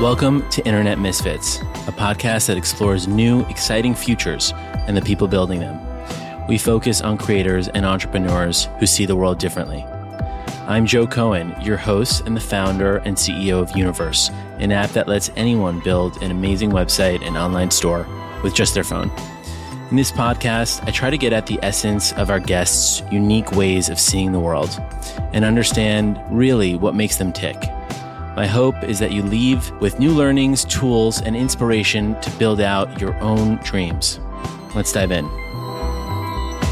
Welcome to Internet Misfits, a podcast that explores new, exciting futures and the people building them. We focus on creators and entrepreneurs who see the world differently. I'm Joe Cohen, your host and the founder and CEO of Universe, an app that lets anyone build an amazing website and online store with just their phone. In this podcast, I try to get at the essence of our guests' unique ways of seeing the world and understand really what makes them tick. My hope is that you leave with new learnings, tools, and inspiration to build out your own dreams. Let's dive in.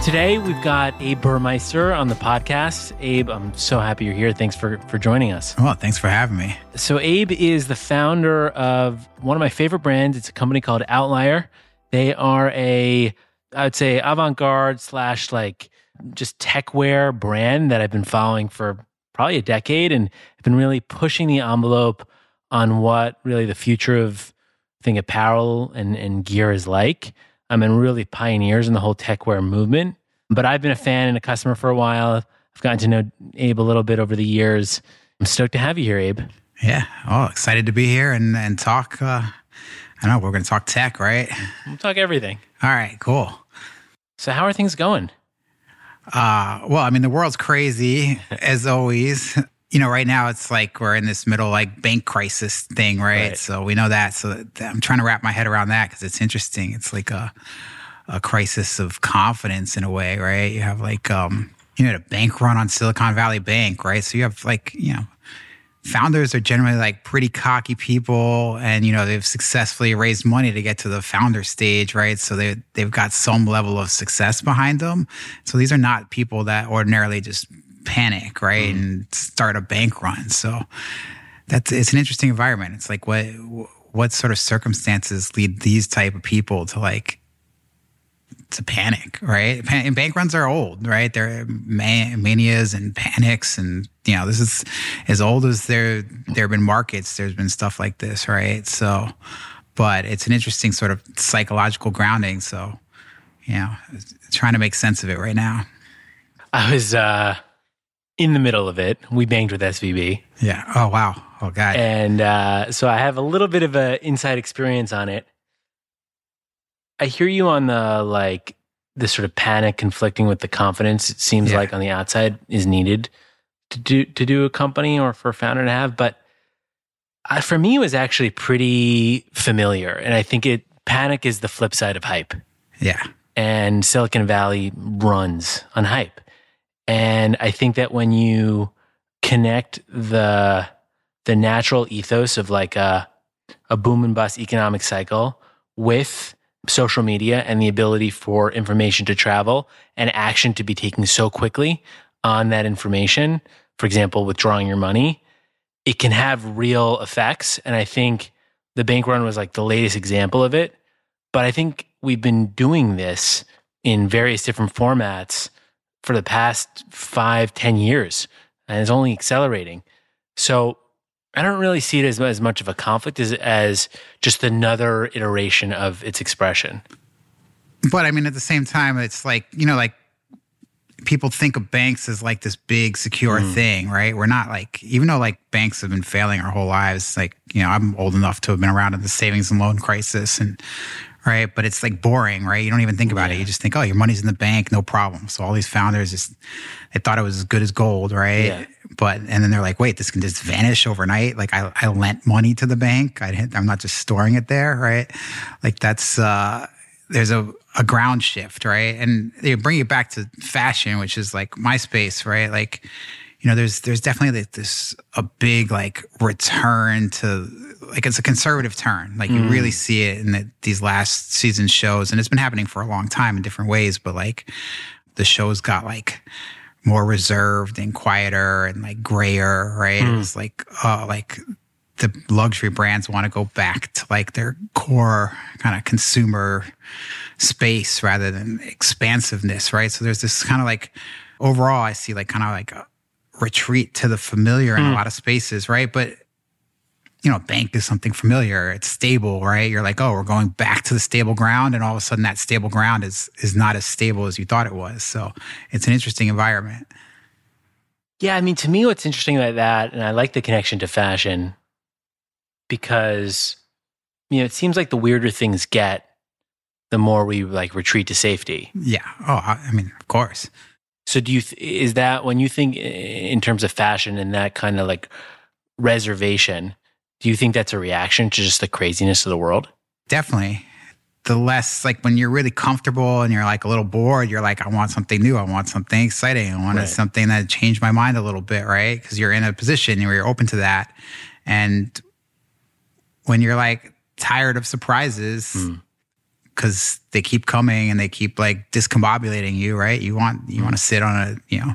Today, we've got Abe Burmeister on the podcast. Abe, I'm so happy you're here. Thanks for, for joining us. Well, thanks for having me. So, Abe is the founder of one of my favorite brands. It's a company called Outlier. They are a, I would say, avant garde slash like just techwear brand that I've been following for probably a decade and been really pushing the envelope on what really the future of I think apparel and, and gear is like. I'm in really pioneers in the whole techwear movement. But I've been a fan and a customer for a while. I've gotten to know Abe a little bit over the years. I'm stoked to have you here, Abe. Yeah. Oh, excited to be here and, and talk. Uh, I know we're going to talk tech, right? We'll talk everything. All right, cool. So, how are things going? Uh, well, I mean, the world's crazy as always. You know, right now it's like we're in this middle like bank crisis thing, right? Right. So we know that. So I'm trying to wrap my head around that because it's interesting. It's like a a crisis of confidence in a way, right? You have like um, you know, a bank run on Silicon Valley Bank, right? So you have like you know, founders are generally like pretty cocky people and you know they've successfully raised money to get to the founder stage right so they they've got some level of success behind them so these are not people that ordinarily just panic right and start a bank run so that's it's an interesting environment it's like what what sort of circumstances lead these type of people to like to panic, right? Pan- and bank runs are old, right? They're man- manias and panics, and you know this is as old as there there have been markets. There's been stuff like this, right? So, but it's an interesting sort of psychological grounding. So, you know, trying to make sense of it right now. I was uh, in the middle of it. We banged with SVB. Yeah. Oh wow. Oh god. And uh, so I have a little bit of an inside experience on it. I hear you on the like the sort of panic conflicting with the confidence. It seems Yeah. like on the outside is needed to do to do a company or for a founder to have, but uh, for me, it was actually pretty familiar, and I think it panic is the flip side of hype yeah. and Silicon Valley runs on hype. And I think that when you connect the the natural ethos of like a a boom and bust economic cycle with social media and the ability for information to travel and action to be taken so quickly on that information, for example, withdrawing your money, it can have real effects. And I think the bank run was like the latest example of it. But I think we've been doing this in various different formats for the past five, ten years, and it's only accelerating. So I don't really see it as, as much of a conflict as, as just another iteration of its expression. But I mean, at the same time, it's like, you know, like people think of banks as like this big secure mm. thing, right? We're not like, even though like banks have been failing our whole lives, like, you know, I'm old enough to have been around in the savings and loan crisis and, right? But it's like boring, right? You don't even think about it. You just think, oh, your money's in the bank, no problem. So all these founders just, they thought it was as good as gold, right? Yeah. But, and then they're like, wait, this can just vanish overnight. Like I, I lent money to the bank. I didn't, I'm not just storing it there, right? Like that's, uh, there's a, a ground shift, right? And they bring it back to fashion, which is like MySpace, right? Like, you know, there's there's definitely like this a big like return to like it's a conservative turn. Like you really see it in the, these last season shows, and it's been happening for a long time in different ways. But like the shows got like more reserved and quieter and like grayer, right? It was like uh like the luxury brands want to go back to like their core kind of consumer space rather than expansiveness, right? So there's this kind of like overall, I see like kind of like a retreat to the familiar in a lot of spaces, right? But you know, bank is something familiar. It's stable, right? You're like, oh, we're going back to the stable ground, and all of a sudden, that stable ground is is not as stable as you thought it was. So it's an interesting environment. Yeah, I mean, to me, what's interesting about that, and I like the connection to fashion, because you know it seems like the weirder things get, the more we like retreat to safety. Yeah. Oh, I I mean, of course. So do you th- is that when you think in terms of fashion and that kind of like reservation, do you think that's a reaction to just the craziness of the world? Definitely. The less like when you're really comfortable and you're like a little bored, you're like, I want something new. I want something exciting. I want Right. something that changed my mind a little bit, right? Because you're in a position where you're open to that. And when you're like tired of surprises, Mm. because they keep coming and they keep like discombobulating you, right? You want you want to sit on a you know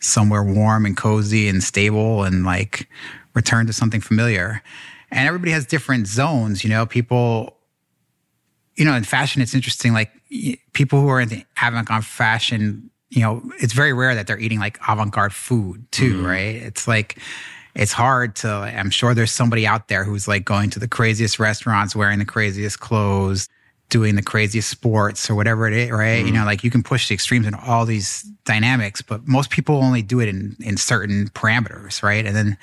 somewhere warm and cozy and stable and like return to something familiar. And everybody has different zones, you know. People, you know, in fashion, it's interesting. Like people who are into avant-garde fashion, you know, it's very rare that they're eating like avant-garde food too, mm-hmm. right? It's like it's hard to. I'm sure there's somebody out there who's like going to the craziest restaurants, wearing the craziest clothes, doing the craziest sports or whatever it is, right? You mm-hmm. know, like you can push the extremes in all these dynamics, but most people only do it in in certain parameters, right? And then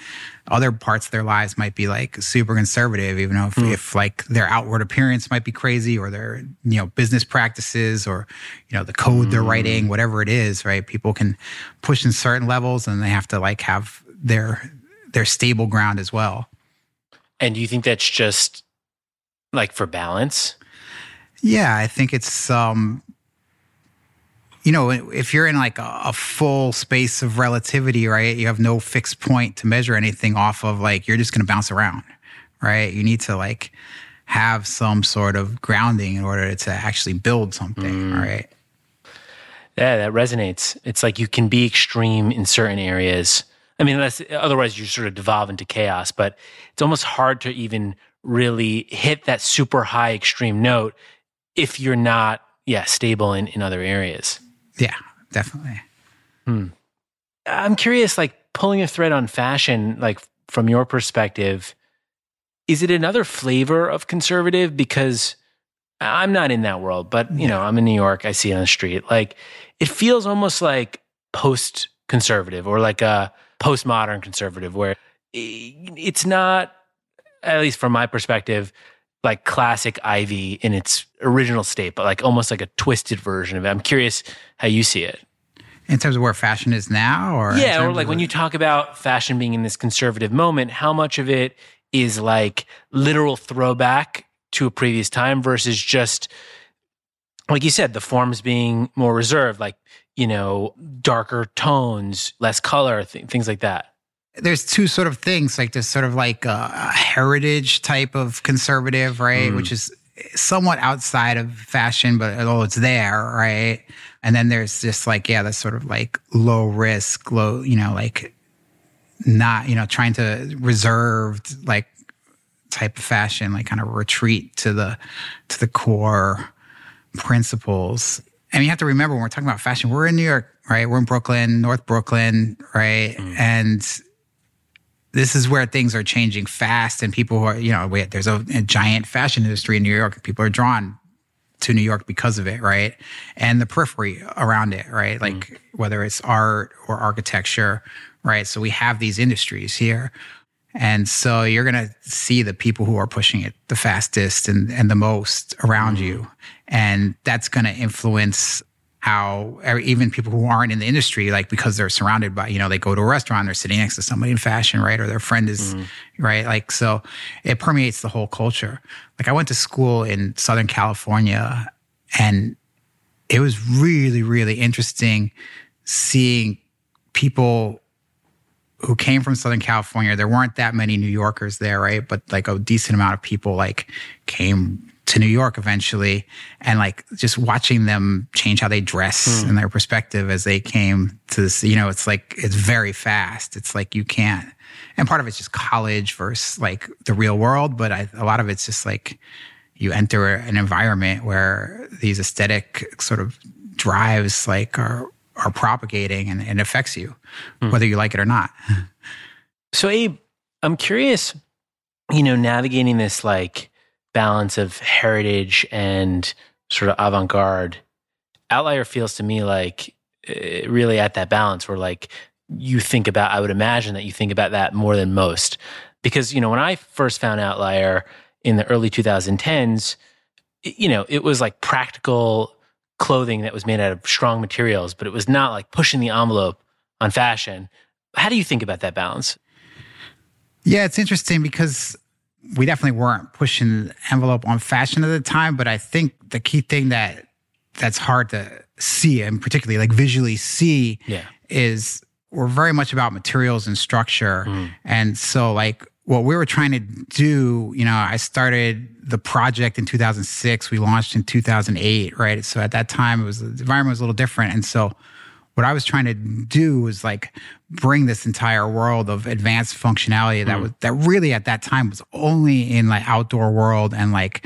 other parts of their lives might be like super conservative, even though if, mm. if like their outward appearance might be crazy or their you know business practices or you know the code they're writing, mm. whatever it is, right? People can push in certain levels and they have to like have their their stable ground as well. And do you think that's just like for balance? Yeah, I think it's um you know, if you're in like a, a full space of relativity, right? You have no fixed point to measure anything off of like you're just going to bounce around, right? You need to like have some sort of grounding in order to actually build something, right? Yeah, that resonates. It's like you can be extreme in certain areas. I mean, that's, otherwise you sort of devolve into chaos, but it's almost hard to even really hit that super high extreme note if you're not, yeah, stable in, in other areas. Yeah, definitely. Hmm. I'm curious, like pulling a thread on fashion, like from your perspective, is it another flavor of conservative? Because I'm not in that world, but you know, I'm in New York. I see it on the street. Like it feels almost like post conservative or like a postmodern conservative, where eh, it's not, at least from my perspective, like classic Ivy in its original state, but like almost like a twisted version of it. I'm curious how you see it. In terms of where fashion is now or Yeah, or like when you talk about fashion being in this conservative moment, how much of it is like literal throwback to a previous time versus just like you said, the forms being more reserved, like, you know, darker tones, less color, th- things like that. There's two sort of things like this sort of like a, a heritage type of conservative right? Mm. Which is somewhat outside of fashion but although it's there right? And then there's just like yeah that's sort of like low risk low you know like not you know trying to reserved like type of fashion like kind of retreat to the to the core principles. And you have to remember when we're talking about fashion we're in new york right? We're in brooklyn north brooklyn right? Mm. And this is where things are changing fast and people who are you know we, there's a, a giant fashion industry in new york and people are drawn to new york because of it right? And the periphery around it right? Like mm-hmm. whether it's art or architecture right? So we have these industries here. And so you're going to see the people who are pushing it the fastest and, and the most around mm-hmm. you. And that's going to influence how even people who aren't in the industry, like because they're surrounded by, you know, they go to a restaurant, they're sitting next to somebody in fashion, right? Or their friend is, mm-hmm. right? Like, so it permeates the whole culture. Like, I went to school in Southern California and it was really, really interesting seeing people who came from Southern California. There weren't that many New Yorkers there, right? But like a decent amount of people like came to New York eventually and like just watching them change how they dress hmm. and their perspective as they came to this, you know, it's like it's very fast. It's like you can't and part of it's just college versus like the real world, but I, a lot of it's just like you enter an environment where these aesthetic sort of drives like are are propagating and, and affects you, hmm. whether you like it or not. So, Abe, I'm curious, you know, navigating this like balance of heritage and sort of avant garde. Outlier feels to me like uh, really at that balance where like you think about, I would imagine that you think about that more than most. Because, you know, when I first found Outlier in the early 2010s, you know, it was like practical clothing that was made out of strong materials, but it was not like pushing the envelope on fashion. How do you think about that balance? Yeah, it's interesting because we definitely weren't pushing the envelope on fashion at the time, but I think the key thing that that's hard to see and particularly like visually see yeah. is we're very much about materials and structure. Mm. And so like what we were trying to do, you know, I started the project in 2006. We launched in 2008, right? So at that time, it was the environment was a little different, and so what I was trying to do was like bring this entire world of advanced functionality that mm. was that really at that time was only in like outdoor world and like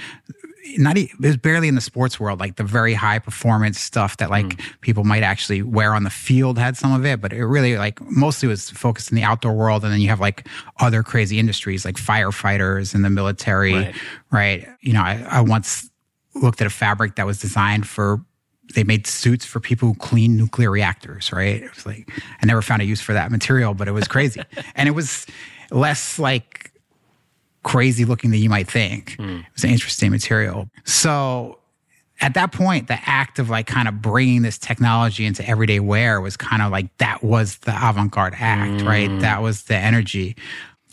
not it was barely in the sports world like the very high performance stuff that like mm. people might actually wear on the field had some of it but it really like mostly was focused in the outdoor world and then you have like other crazy industries like firefighters and the military right, right? you know I, I once looked at a fabric that was designed for they made suits for people who clean nuclear reactors, right? It was like I never found a use for that material, but it was crazy. and it was less like crazy looking than you might think. Mm. It was an interesting material. So at that point, the act of like kind of bringing this technology into everyday wear was kind of like that was the avant garde act, mm. right? That was the energy.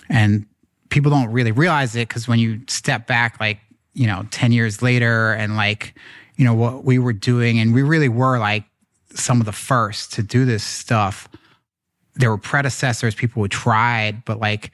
And people don't really realize it because when you step back, like, you know, 10 years later and like, you know, what we were doing, and we really were like some of the first to do this stuff. There were predecessors, people who tried, but like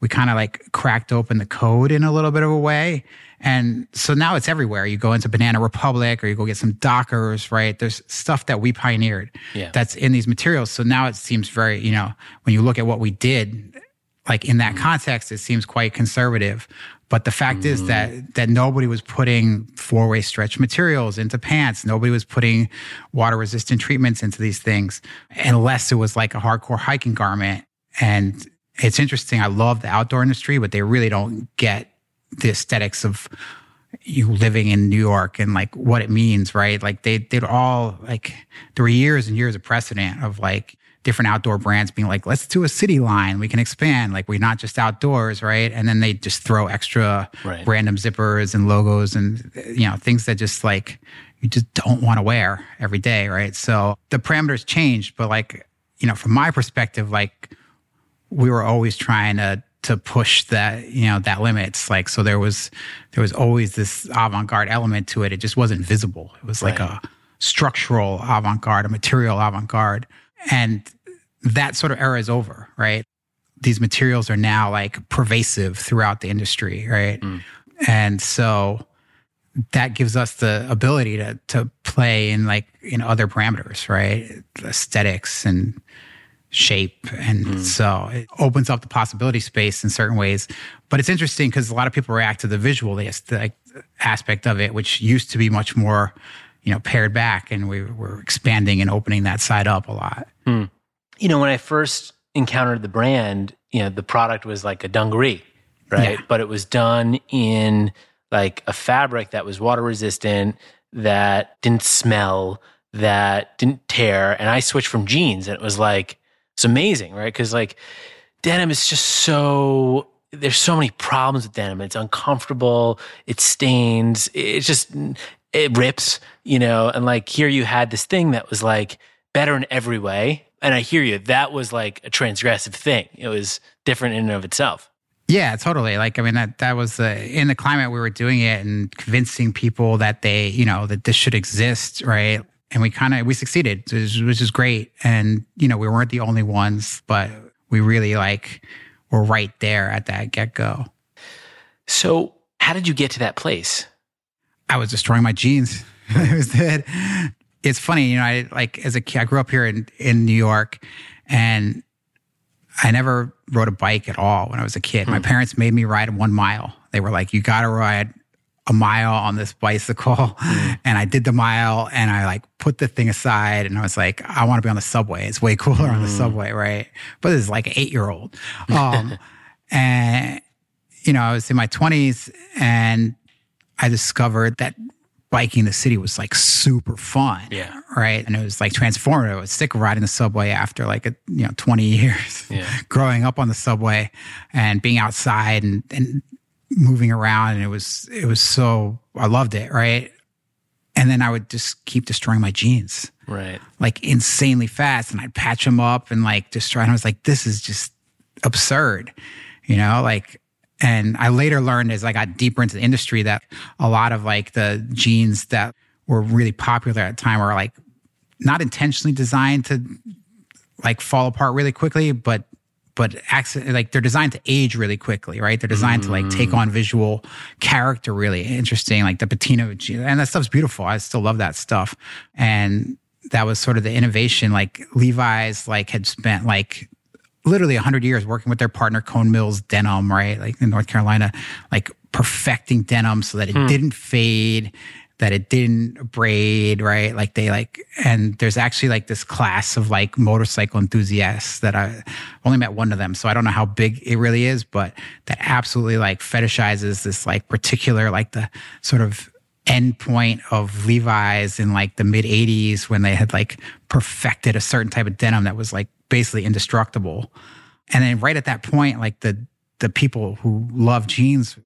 we kind of like cracked open the code in a little bit of a way. And so now it's everywhere. You go into Banana Republic or you go get some Dockers, right? There's stuff that we pioneered yeah. that's in these materials. So now it seems very, you know, when you look at what we did, like in that mm. context, it seems quite conservative. But the fact mm. is that that nobody was putting four way stretch materials into pants. Nobody was putting water resistant treatments into these things unless it was like a hardcore hiking garment. And it's interesting. I love the outdoor industry, but they really don't get the aesthetics of you living in New York and like what it means, right? Like they they'd all like there were years and years of precedent of like different outdoor brands being like, let's do a city line. We can expand. Like we're not just outdoors, right? And then they just throw extra right. random zippers and logos and you know things that just like you just don't want to wear every day, right? So the parameters changed, but like you know, from my perspective, like we were always trying to to push that you know that limits like so there was there was always this avant-garde element to it it just wasn't visible it was like right. a structural avant-garde a material avant-garde and that sort of era is over right these materials are now like pervasive throughout the industry right mm. and so that gives us the ability to to play in like in other parameters right aesthetics and shape. And mm. so it opens up the possibility space in certain ways. But it's interesting because a lot of people react to the visual the aspect of it, which used to be much more, you know, pared back. And we were expanding and opening that side up a lot. Mm. You know, when I first encountered the brand, you know, the product was like a dungaree, right? Yeah. But it was done in like a fabric that was water resistant, that didn't smell, that didn't tear. And I switched from jeans and it was like, it's amazing, right? Because like denim is just so there's so many problems with denim. It's uncomfortable. It stains. It's just it rips, you know. And like here, you had this thing that was like better in every way. And I hear you. That was like a transgressive thing. It was different in and of itself. Yeah, totally. Like, I mean, that that was the in the climate we were doing it and convincing people that they, you know, that this should exist, right? and we kind of we succeeded, which is great. And you know, we weren't the only ones, but we really like were right there at that get go. So, how did you get to that place? I was destroying my jeans. it was dead. It's funny, you know. I like as a kid, I grew up here in in New York, and I never rode a bike at all when I was a kid. My hmm. parents made me ride one mile. They were like, "You got to ride a mile on this bicycle mm. and I did the mile and I like put the thing aside and I was like, I want to be on the subway. It's way cooler mm. on the mm. subway, right? But this is like an eight year old. Um, and, you know, I was in my 20s and I discovered that biking the city was like super fun. Yeah. Right. And it was like transformative. I was sick of riding the subway after like a you know 20 years Yeah. growing up on the subway and being outside and, and moving around. And it was it was so I loved it, right? And then I would just keep destroying my jeans Right. like insanely fast and I'd patch them up and like destroy. And I was like, this is just absurd, you know, like, and I later learned as I got deeper into the industry that a lot of like the jeans that were really popular at the time were like not intentionally designed to like fall apart really quickly, but but accident like they're designed to age really quickly, right? They're designed to like take mm. on visual character really interesting, like the patina and that stuff's beautiful. I still love that stuff. And that was sort of the innovation. Like Levi's like had spent like literally 100 years working with their partner Cone Mills Denim, right? Like in North Carolina, like perfecting denim so that it hmm. didn't fade, that it didn't braid, right? Like they like, and there's actually like this class of like motorcycle enthusiasts that I only met one of them. So I don't know how big it really is, but that absolutely like fetishizes this like particular, like the sort of end point of Levi's in like the mid 80s when they had like perfected a certain type of denim that was like basically indestructible. And then right at that point, like the the people who love jeans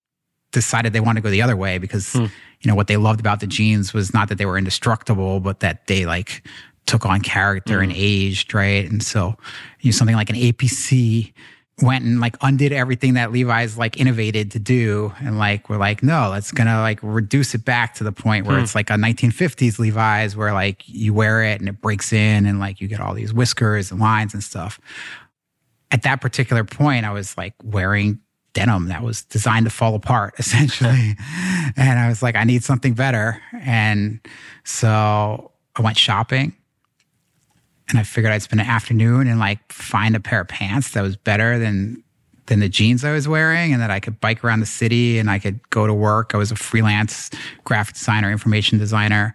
decided they wanted to go the other way because hmm. you know what they loved about the jeans was not that they were indestructible, but that they like took on character and hmm. aged, right? And so you know, something like an APC went and like undid everything that Levi's like innovated to do. And like, we're like, no, let's gonna like reduce it back to the point where hmm. it's like a 1950s Levi's where like you wear it and it breaks in and like you get all these whiskers and lines and stuff. At that particular point, I was like wearing denim that was designed to fall apart essentially. and I was like, I need something better. And so I went shopping and I figured I'd spend an afternoon and like find a pair of pants that was better than than the jeans I was wearing and that I could bike around the city and I could go to work. I was a freelance graphic designer, information designer.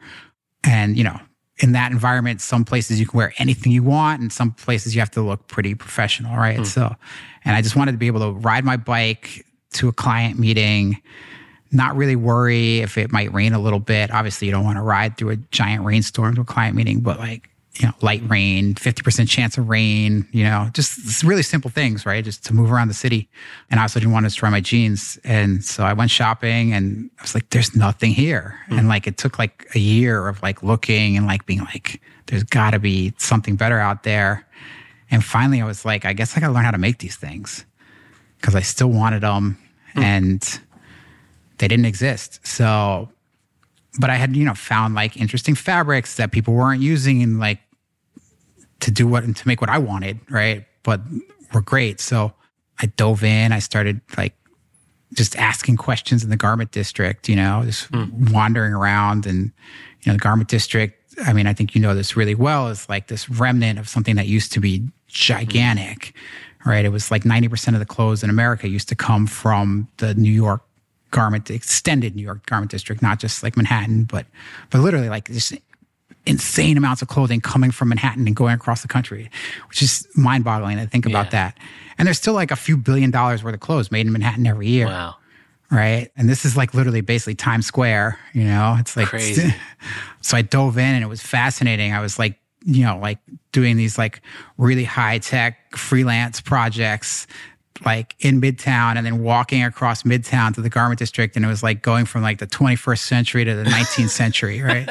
And, you know, in that environment, some places you can wear anything you want and some places you have to look pretty professional, right? Hmm. So, and I just wanted to be able to ride my bike to a client meeting, not really worry if it might rain a little bit. Obviously, you don't want to ride through a giant rainstorm to a client meeting, but like, you know, light rain, 50% chance of rain, you know, just really simple things, right? Just to move around the city. And I also didn't want to destroy my jeans. And so I went shopping and I was like, there's nothing here. Hmm. And like, it took like a year of like looking and like being like, there's got to be something better out there. And finally, I was like, I guess I got to learn how to make these things because I still wanted them hmm. and they didn't exist. So, but I had, you know, found like interesting fabrics that people weren't using and like to do what and to make what I wanted, right? But were great. So I dove in. I started like just asking questions in the garment district, you know, just hmm. wandering around and, you know, the garment district. I mean, I think you know this really well is like this remnant of something that used to be gigantic, right? It was like 90% of the clothes in America used to come from the New York garment, extended New York garment district, not just like Manhattan, but, but literally like this insane amounts of clothing coming from Manhattan and going across the country, which is mind boggling to think about that. And there's still like a few billion dollars worth of clothes made in Manhattan every year Wow. right? And this is like literally basically Times Square, you know? It's like Crazy. so I dove in and it was fascinating. I was like, you know, like doing these like really high tech freelance projects like in Midtown and then walking across Midtown to the garment district and it was like going from like the 21st century to the 19th century, right?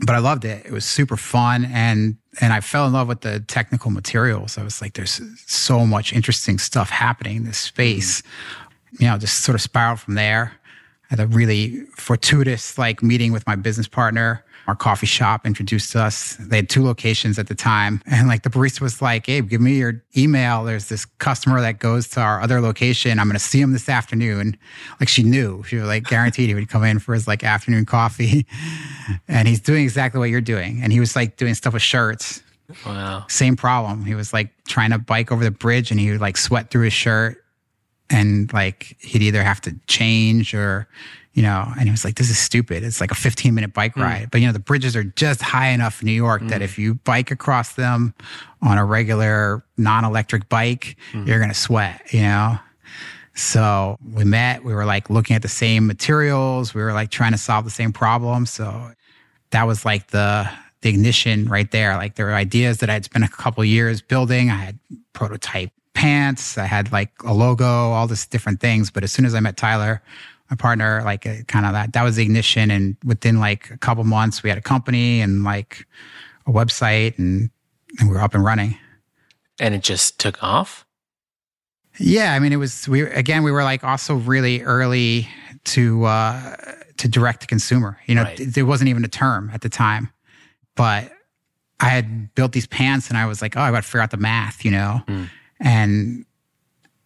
But I loved it. It was super fun and and I fell in love with the technical materials. I was like there's so much interesting stuff happening in this space mm-hmm. you know, just sort of spiraled from there. I had a really fortuitous like meeting with my business partner. Our coffee shop introduced us. They had two locations at the time. And like the barista was like, Abe, give me your email. There's this customer that goes to our other location. I'm going to see him this afternoon. Like she knew. She was like guaranteed he would come in for his like afternoon coffee. And he's doing exactly what you're doing. And he was like doing stuff with shirts Wow. same problem. He was like trying to bike over the bridge and he would like sweat through his shirt and like he'd either have to change or, you know, and he was like, this is stupid. It's like a 15 minute bike mm. ride. But, you know, the bridges are just high enough in New York that mm. if you bike across them on a regular non electric bike, mm. you're going to sweat, you know? So we met, we were like looking at the same materials, we were like trying to solve the same problem. So that was like the the ignition right there. Like there were ideas that I'd spent a couple years building. I had prototype pants, I had like a logo, all this different things. But as soon as I met Tyler, my partner, like uh, kind of that, that was the ignition. And within like a couple months, we had a company and like a website and, and we were up and running. And it just took off? Yeah. I mean, it was, we, again, we were like also really early to, uh, to direct to consumer. You know, Right. it, it wasn't even a term at the time, but I had built these pants and I was like, oh, I got to figure out the math, you know? Mm. And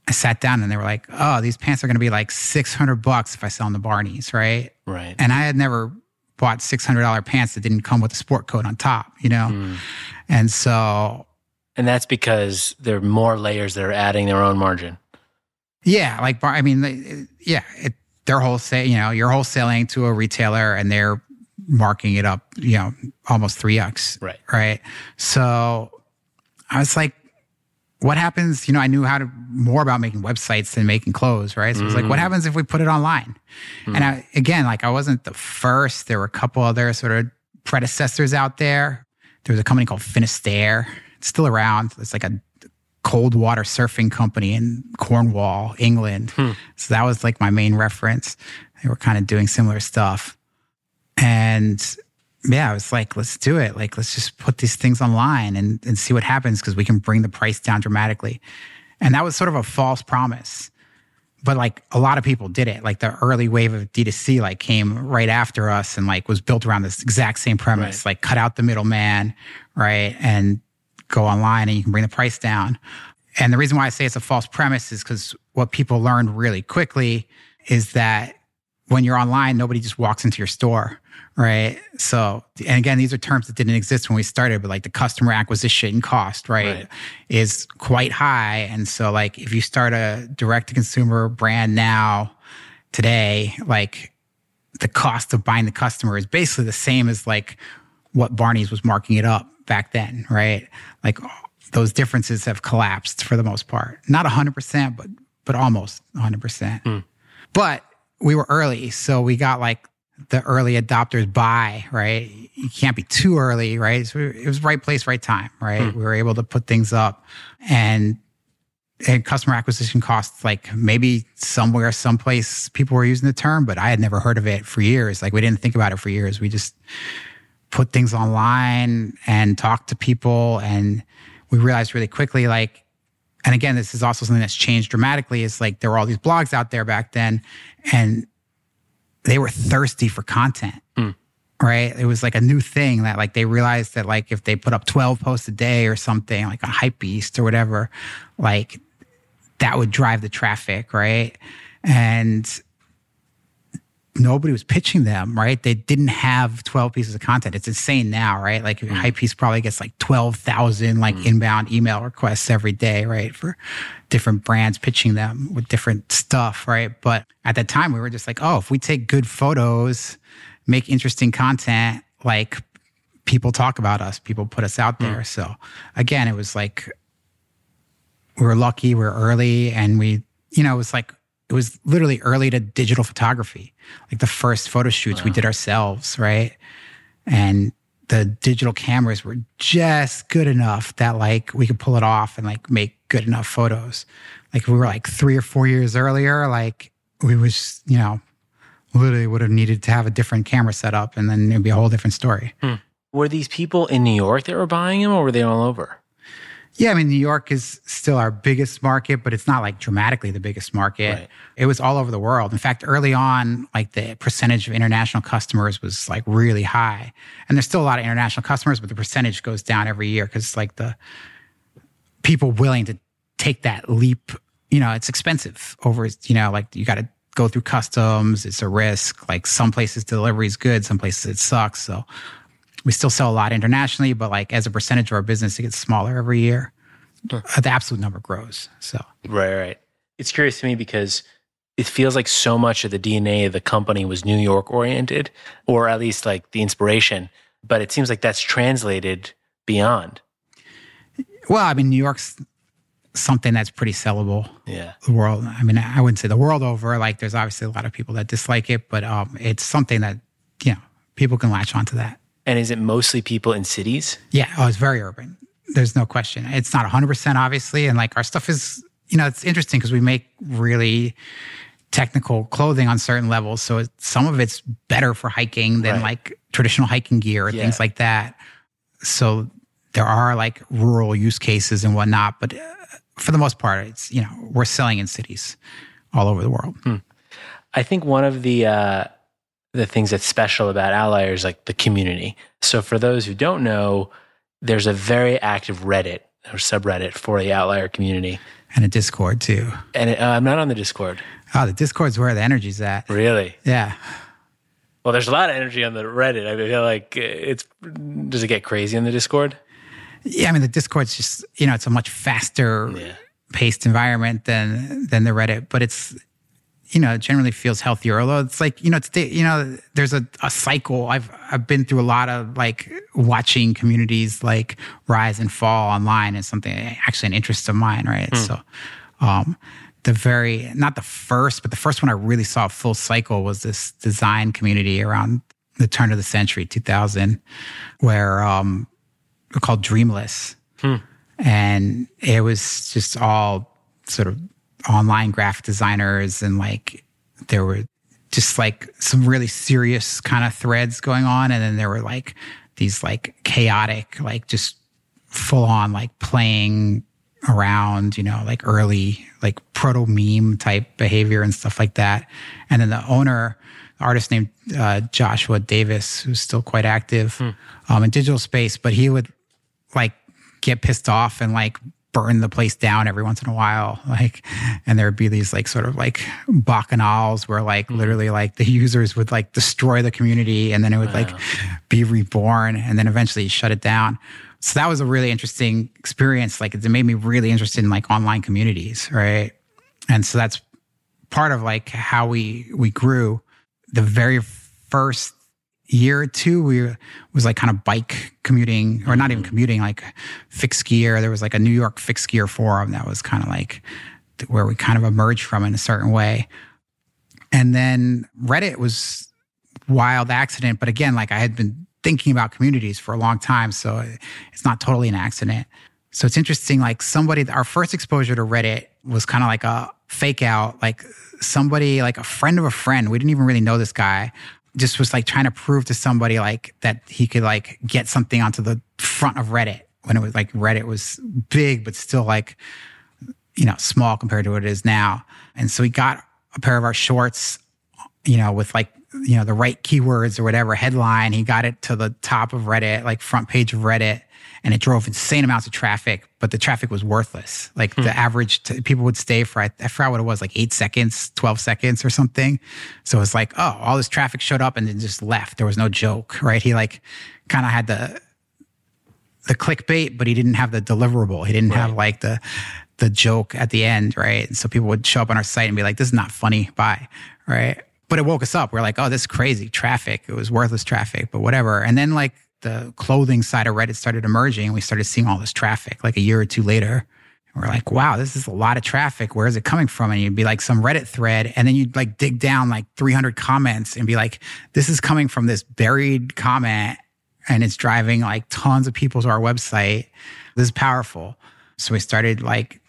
I sat down and they were like, oh, these pants are going to be like 600 bucks if I sell them to Barney's, right? Right. And I had never bought $600 pants that didn't come with a sport coat on top, you know? Mm. And so, And that's because there are more layers that are adding their own margin. yeah, like, I mean, yeah, it, they're wholesale, you know, you're wholesaling to a retailer and they're marking it up, you know, almost 3x. Right. right? So I was like, what happens? You know, I knew how to more about making websites than making clothes, right? So I was like, what mm. happens if we put it online? Hmm. And I, again, like I wasn't the first. There were a couple other sort of predecessors out there. There was a company called Finisterre. It's still around. It's like a cold water surfing company in Cornwall, England. Hmm. So that was like my main reference. They were kind of doing similar stuff. And yeah, I was like, let's do it. Like, let's just put these things online and, and see what happens because we can bring the price down dramatically. And that was sort of a false promise. But like a lot of people did it. Like the early wave of D2C like came right after us and like was built around this exact same premise. Right. Like cut out the middleman, right? And go online and you can bring the price down. And the reason why I say it's a false premise is because what people learned really quickly is that when you're online, nobody just walks into your store, right? So, and again, these are terms that didn't exist when we started, but like the customer acquisition cost, right, Right. is quite high. And so, like, if you start a direct to consumer brand now, today, like, the cost of buying the customer is basically the same as like what Barney's was marking it up back then, right? Like those differences have collapsed for the most part. Not 100%, but but almost 100%. Hmm. But we were early, so we got like the early adopters buy, right? You can't be too early, right? So it was right place, right time, right? Hmm. We were able to put things up and and customer acquisition costs like maybe somewhere someplace people were using the term but i had never heard of it for years like we didn't think about it for years we just put things online and talked to people and we realized really quickly like and again this is also something that's changed dramatically is like there were all these blogs out there back then and they were thirsty for content mm. right? It was like a new thing that like they realized that like if they put up 12 posts a day or something like a Hypebeast or whatever like that would drive the traffic right? And nobody was pitching them right? They didn't have 12 pieces of content. It's insane now right? Like mm. Hypebeast probably gets like 12,000 like mm. inbound email requests every day right? For different brands pitching them with different stuff right? But at that time we were just like oh if we take good photos make interesting content like people talk about us people put us out mm. there. So again it was like we were lucky we're early and we you know it was like it was literally early to digital photography like the first photo shoots we did ourselves right? And the digital cameras were just good enough that like we could pull it off and like make good enough photos. Like if we were like three or four years earlier like we was you know literally would have needed to have a different camera setup and then it'd be a whole different story. Hmm. Were these people in New York that were buying them or were they all over? Yeah, I mean, New York is still our biggest market, but it's not like dramatically the biggest market. Right. It was all over the world. In fact, early on, like the percentage of international customers was like really high. And there's still a lot of international customers, but the percentage goes down every year because like the people willing to take that leap, you know, it's expensive over, you know, like you got to go through customs. It's a risk. Like some places delivery is good, some places it sucks. So we still sell a lot internationally, but like as a percentage of our business, it gets smaller every year. Uh, The absolute number grows. So Right, right. It's curious to me because it feels like so much of the DNA of the company was New York oriented, or at least like the inspiration. But it seems like that's translated beyond. Well, I mean, New York's something that's pretty sellable. Yeah. The world, I mean, I wouldn't say the world over. Like, there's obviously a lot of people that dislike it, but um, it's something that you know people can latch onto that. And is it mostly people in cities? Yeah. Oh, it's very urban. There's no question. It's not 100% obviously, and like our stuff is, you know, it's interesting because we make really technical clothing on certain levels. So it, some of it's better for hiking than Right. like traditional hiking gear or Yeah. things like that. So there are like rural use cases and whatnot, but uh, for the most part, it's you know we're selling in cities all over the world. I think one of the uh, the things that's special about Outlier is like the community. So for those who don't know, there's a very active Reddit or subreddit for the Outlier community, And a Discord too. and it, uh, I'm not on the Discord. Oh, the Discord's where the energy's at. Really? Yeah. Well, there's a lot of energy on the Reddit. I feel like uh, it's. Does it get crazy on the Discord? Yeah, I mean the Discord's just you know it's a much faster Yeah. paced environment than than the Reddit, but it's you know it generally feels healthier. Although it's like you know it's you know there's a, a cycle. I've I've been through a lot of like watching communities like rise and fall online is something actually an interest of mine, right? So, um, the very not the first, but the first one I really saw a full cycle was this design community around the turn of the century, 2000, where um, called Dreamless and it was just all sort of online graphic designers and like there were just like some really serious kind of threads going on. And then there were like these like chaotic like just full on like playing around you know like early like proto meme type behavior and stuff like that. And then the owner the artist named uh, joshua davis who's still quite active um, in digital space but he would like get pissed off and like burn the place down every once in a while like and there would be these like sort of like bacchanals where like mm-hmm. literally like the users would like destroy the community and then it would like be reborn and then eventually shut it down. So that was a really interesting experience. Like it made me really interested in like online communities right? And so that's part of like how we we grew. The very first year or two we was like kind of bike commuting or not even mm-hmm. commuting like fixed gear. There was like a new york fixed gear forum that was kind of like where we kind of emerged from in a certain way. And then reddit was wild accident but again like i had been thinking about communities for a long time so it's not totally an accident. So it's interesting like somebody our first exposure to reddit was kind of like a fake out like somebody like a friend of a friend we didn't even really know this guy just was like trying to prove to somebody like that he could like get something onto the front of reddit when it was like reddit was big but still like you know small compared to what it is now. And so he got a pair of our shorts you know with like you know the right keywords or whatever headline. He got it to the top of reddit like front page of reddit and it drove insane amounts of traffic but the traffic was worthless like the hmm. average t- people would stay for I, I forgot what it was like eight seconds 12 seconds or something so it's like oh all this traffic showed up and then just left there was no joke right he like kind of had the the clickbait, but he didn't have the deliverable. He didn't have like the the joke at the end, right? And so people would show up on our site and be like, "This is not funny." Bye, right? But it woke us up. We're like, "Oh, this is crazy traffic." It was worthless traffic, but whatever. And then like the clothing side of Reddit started emerging, and we started seeing all this traffic. Like a year or two later, we're like, "Wow, this is a lot of traffic. Where is it coming from?" And you'd be like some Reddit thread, and then you'd like dig down like 300 comments and be like, "This is coming from this buried comment." and it's driving like tons of people to our website. This is powerful. So we started like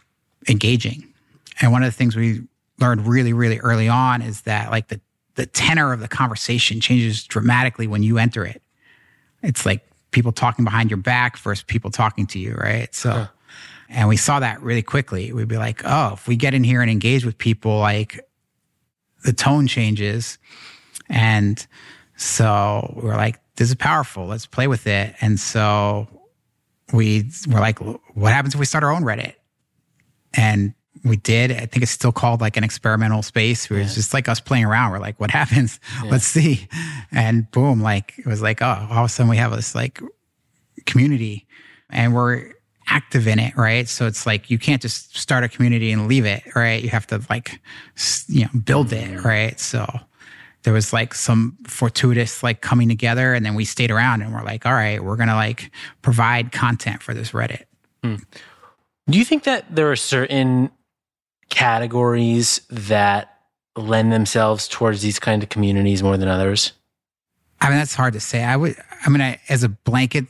engaging. And one of the things we learned really, really early on is that like the, the tenor of the conversation changes dramatically when you enter it. It's like people talking behind your back versus people talking to you, right? So, and we saw that really quickly. We'd be like, oh, if we get in here and engage with people, like the tone changes. And so we're like, this is powerful. Let's play with it. And so we were like, what happens if we start our own Reddit? And we did. I think it's still called like an experimental space where it's just like us playing around. We're like, what happens? Let's see. And boom, like it was like, oh, all of a sudden we have this like community and we're active in it, right? So it's like you can't just start a community and leave it, right? You have to like, you know, build it, mm-hmm. right? So there was like some fortuitous like coming together and then we stayed around and we're like, all right, we're going to like provide content for this Reddit. Hmm. Do you think that there are certain categories that lend themselves towards these kind of communities more than others? I mean, that's hard to say. I would, I mean, I, as a blanket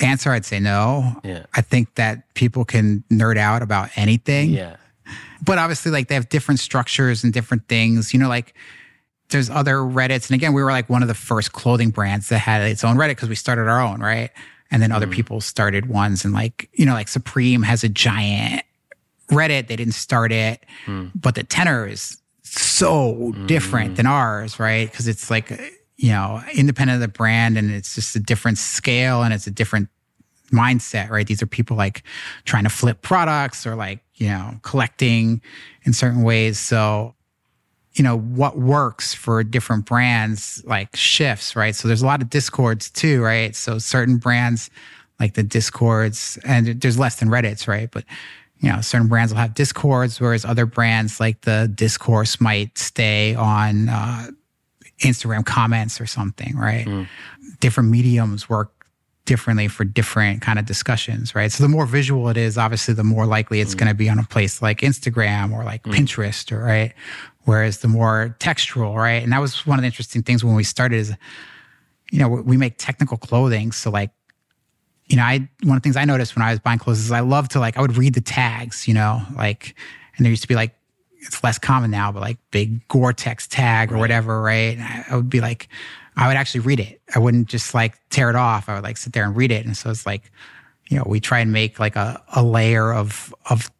answer, I'd say no. Yeah. I think that people can nerd out about anything. Yeah. But obviously, like they have different structures and different things. You know, like there's other Reddits. And again, we were like one of the first clothing brands that had its own Reddit because we started our own, right? And then other Mm. people started ones. And like, you know, like Supreme has a giant Reddit. They didn't start it, Mm. but the tenor is so different than ours, right? Because it's like, you know, independent of the brand and it's just a different scale and it's a different mindset, right? These are people like trying to flip products or like, you know, collecting in certain ways. So, you know, what works for different brands like shifts, right? So there's a lot of discords too, right? So certain brands like the discords and there's less than Reddits, right? But you know, certain brands will have discords, whereas other brands like the discourse might stay on uh, Instagram comments or something, right? Hmm. Different mediums work differently for different kind of discussions, right? So the more visual it is, obviously, the more likely it's hmm. going to be on a place like Instagram or like hmm. Pinterest, or right? Whereas the more textual, right? And that was one of the interesting things when we started is, you know, we make technical clothing, so like you know, I one of the things I noticed when I was buying clothes is I love to like I would read the tags, you know, like and there used to be like it's less common now, but like big Gore-Tex tag or whatever, right? And I, I would be like, I would actually read it. I wouldn't just like tear it off. I would like sit there and read it. And so it's like, you know, we try and make like a, a layer of of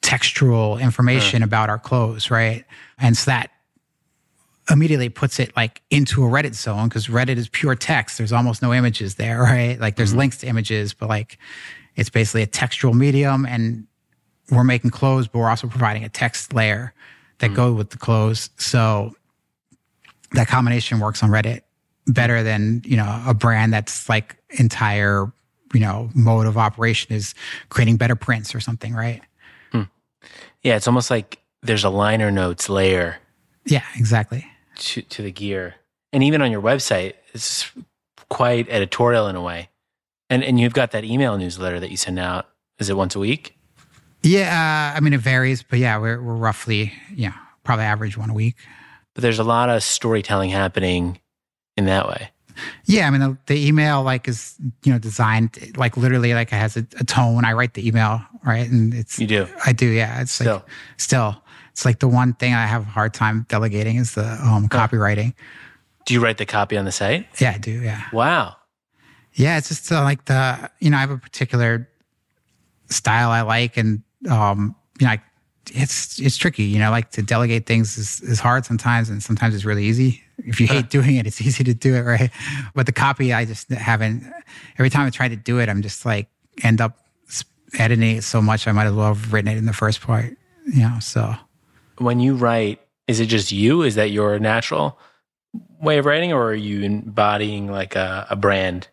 textual information about our clothes, right? And so that immediately puts it like into a Reddit zone because Reddit is pure text. There's almost no images there, right? Like there's mm-hmm. links to images, but like it's basically a textual medium and we're making clothes, but we're also providing a text layer that mm. go with the clothes. So that combination works on Reddit better than, you know, a brand that's like entire, you know, mode of operation is creating better prints or something, right? Hmm. Yeah. It's almost like there's a liner notes layer Yeah, exactly. To, to the gear. And even on your website, it's quite editorial in a way. And, and you've got that email newsletter that you send out. Is it once a week? Yeah, uh, I mean it varies, but yeah, we're we're roughly yeah probably average one a week. But there's a lot of storytelling happening in that way. Yeah, I mean the, the email like is you know designed like literally like it has a, a tone. I write the email right, and it's You do. I do yeah. It's like Still. It's like the one thing I have a hard time delegating is the um, copywriting. Do you write the copy on the site? Yeah, I do. Yeah, Wow. yeah. It's just uh, like the you know I have a particular style I like, and um you know I, it's it's tricky. You know, like to delegate things is, is hard sometimes, and sometimes it's really easy. If you hate doing it, it's easy to do it, right? But the copy, I just haven't. Every time I try to do it, I'm just like end up editing it so much. I might as well have written it in the first part. You know, so When you write, is it just you? Is that your natural way of writing, or are you embodying like a, a brand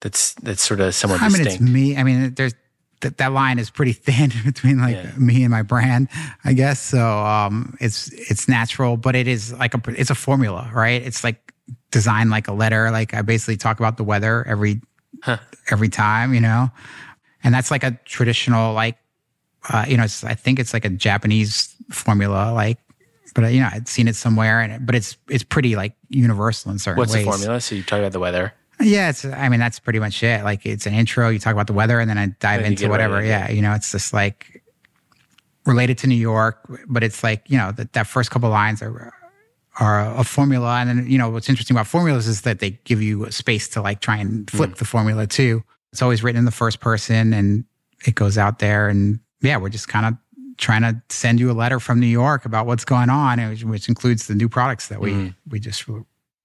that's that's sort of somewhat I mean, distinct? it's me. I mean, there's that that line is pretty thin between like Yeah. me and my brand, I guess. So um, it's it's natural, but it is like a it's a formula, right? It's like designed like a letter. Like I basically talk about the weather every Huh. every time, you know, and that's like a traditional like uh, you know, it's, I think it's like a Japanese formula, like. But you know, I'd seen it somewhere, and it, but it's it's pretty like universal in certain What's ways. the formula? So you talk about the weather. Yeah, it's. I mean, that's pretty much it. Like, it's an intro. You talk about the weather, and then I dive Then into get right whatever. Yeah, you know, it's just like related to New York, but it's like you know that that first couple lines are are a formula, and then you know what's interesting about formulas is that they give you a space to like try and flip Hmm. the formula too. It's always written in the first person, and it goes out there, and yeah, we're just kind of trying to send you a letter from New York about what's going on, which, includes the new products that we Mhm. we just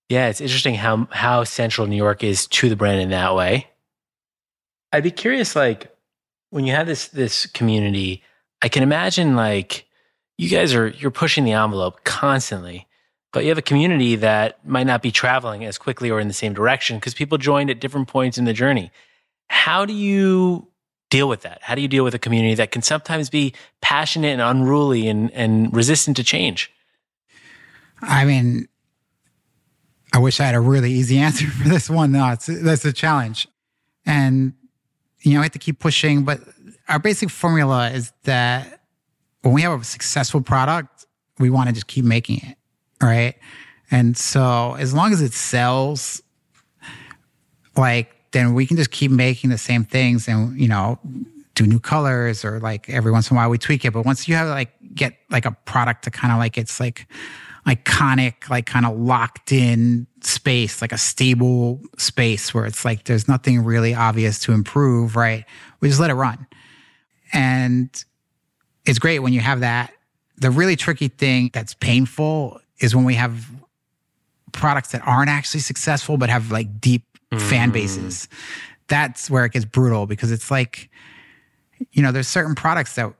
Yeah, it's interesting how how central New York is to the brand in that way. I'd be curious, like when you have this this community, I can imagine like you guys are you're pushing the envelope constantly, but you have a community that might not be traveling as quickly or in the same direction because people joined at different points in the journey. How do you deal with that? How do you deal with a community that can sometimes be passionate and unruly and, and resistant to change? I mean, I wish I had a really easy answer for this one. No, it's that's a challenge, and you know, I have to keep pushing. But our basic formula is that when we have a successful product, we want to just keep making it, right? And so as long as it sells, like then we can just keep making the same things and you know do new colors or like every once in a while we tweak it. But once you have like get like a product to kind of like it's like iconic, like kind of locked in space, like a stable space where it's like there's nothing really obvious to improve, right? We just let it run. And it's great when you have that. The really tricky thing that's painful is when we have products that aren't actually successful but have like deep mm. fan bases. That's where it gets brutal because it's like, you know, there's certain products that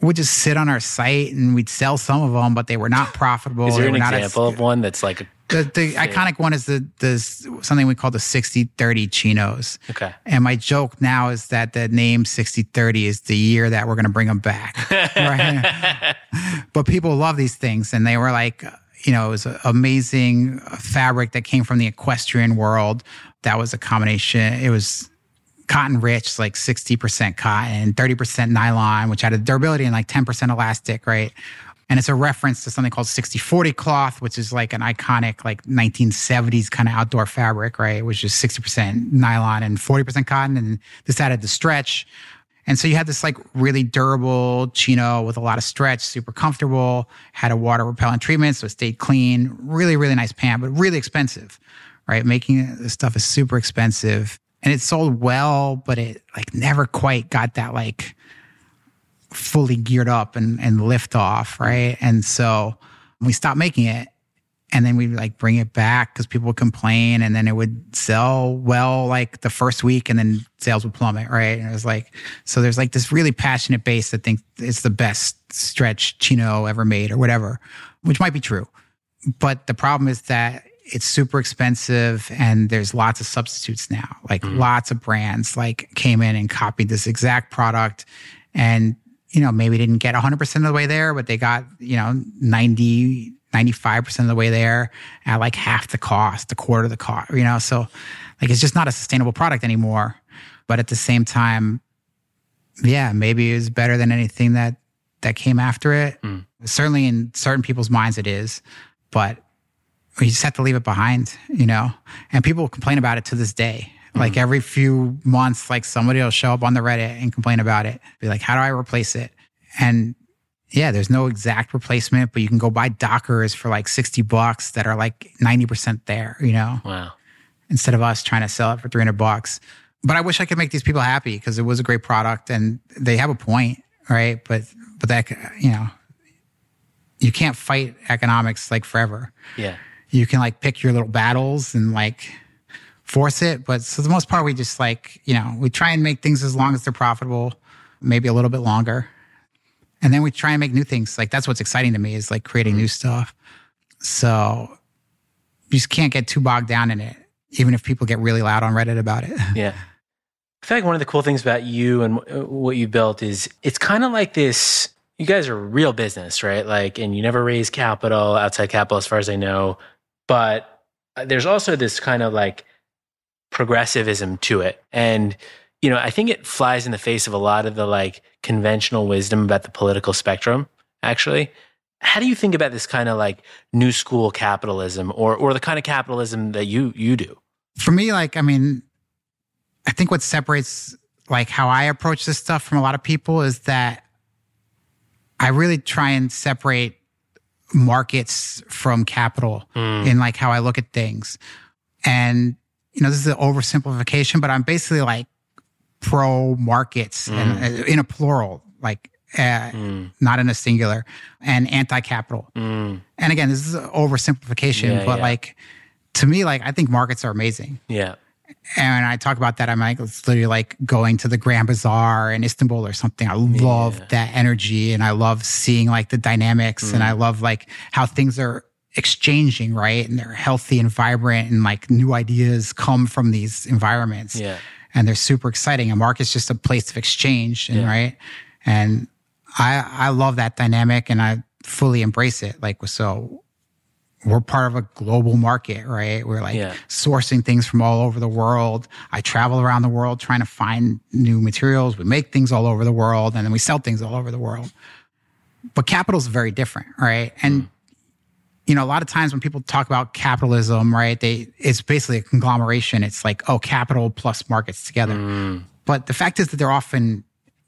would just sit on our site and we'd sell some of them, but they were not profitable. Is there an example of one that's like a the, the iconic one is the the something we call the 60-30 chinos. Okay. And my joke now is that the name 60-30 is the year that we're going to bring them back. right? but people love these things and they were like you know, it was an amazing fabric that came from the equestrian world. That was a combination. It was cotton rich, like 60% cotton, 30% nylon, which had a durability and like 10% elastic, right? And it's a reference to something called 6040 cloth, which is like an iconic, like 1970s kind of outdoor fabric, right? Which is 60% nylon and 40% cotton. And this added the stretch. And so you had this like really durable chino with a lot of stretch, super comfortable, had a water repellent treatment. So it stayed clean, really, really nice pant, but really expensive, right? Making this stuff is super expensive and it sold well, but it like never quite got that like fully geared up and, and lift off. Right. And so we stopped making it and then we'd like bring it back because people would complain and then it would sell well like the first week and then sales would plummet right? And it was like so there's like this really passionate base that think it's the best stretch chino ever made or whatever which might be true. But the problem is that it's super expensive and there's lots of substitutes now. Like mm. lots of brands like came in and copied this exact product and you know maybe didn't get 100% of the way there but they got you know 90 95% of the way there at like half the cost, a quarter of the cost, you know? So like it's just not a sustainable product anymore. But at the same time, yeah, maybe it's better than anything that that came after it. Mm. Certainly in certain people's minds it is, but we just have to leave it behind, you know? And people complain about it to this day. Mm. Like every few months, like somebody will show up on the Reddit and complain about it. Be like, how do I replace it? And yeah, there's no exact replacement, but you can go buy Dockers for like 60 bucks that are like 90% there, you know? Wow. Instead of us trying to sell it for 300 bucks. But I wish I could make these people happy because it was a great product and they have a point, right? But, but that, you know, you can't fight economics like forever. Yeah. You can like pick your little battles and like force it. But for the most part, we just like, you know, we try and make things as long as they're profitable, maybe a little bit longer and then we try and make new things. Like that's what's exciting to me is like creating mm-hmm. new stuff. So you just can't get too bogged down in it, even if people get really loud on Reddit about it. Yeah. I feel like one of the cool things about you and what you built is it's kind of like this. You guys are real business, right? Like, and you never raise capital, outside capital, as far as I know. But there's also this kind of like progressivism to it. And you know, I think it flies in the face of a lot of the like conventional wisdom about the political spectrum, actually. How do you think about this kind of like new school capitalism or or the kind of capitalism that you you do? For me, like, I mean, I think what separates like how I approach this stuff from a lot of people is that I really try and separate markets from capital mm. in like how I look at things. And, you know, this is an oversimplification, but I'm basically like pro markets mm. and, uh, in a plural, like uh, mm. not in a singular, and anti capital. Mm. And again, this is an oversimplification, yeah, but yeah. like to me, like I think markets are amazing. Yeah. And I talk about that, I'm like, it's literally like going to the Grand Bazaar in Istanbul or something. I love yeah. that energy and I love seeing like the dynamics and mm. I love like how things are exchanging, right? And they're healthy and vibrant and like new ideas come from these environments. Yeah and they're super exciting. A market's just a place of exchange, and, yeah. right? And I I love that dynamic, and I fully embrace it. Like so, we're part of a global market, right? We're like yeah. sourcing things from all over the world. I travel around the world trying to find new materials. We make things all over the world and then we sell things all over the world. But capital is very different, right? And mm. You know, a lot of times when people talk about capitalism, right, they it's basically a conglomeration. It's like, oh, capital plus markets together. Mm. But the fact is that they're often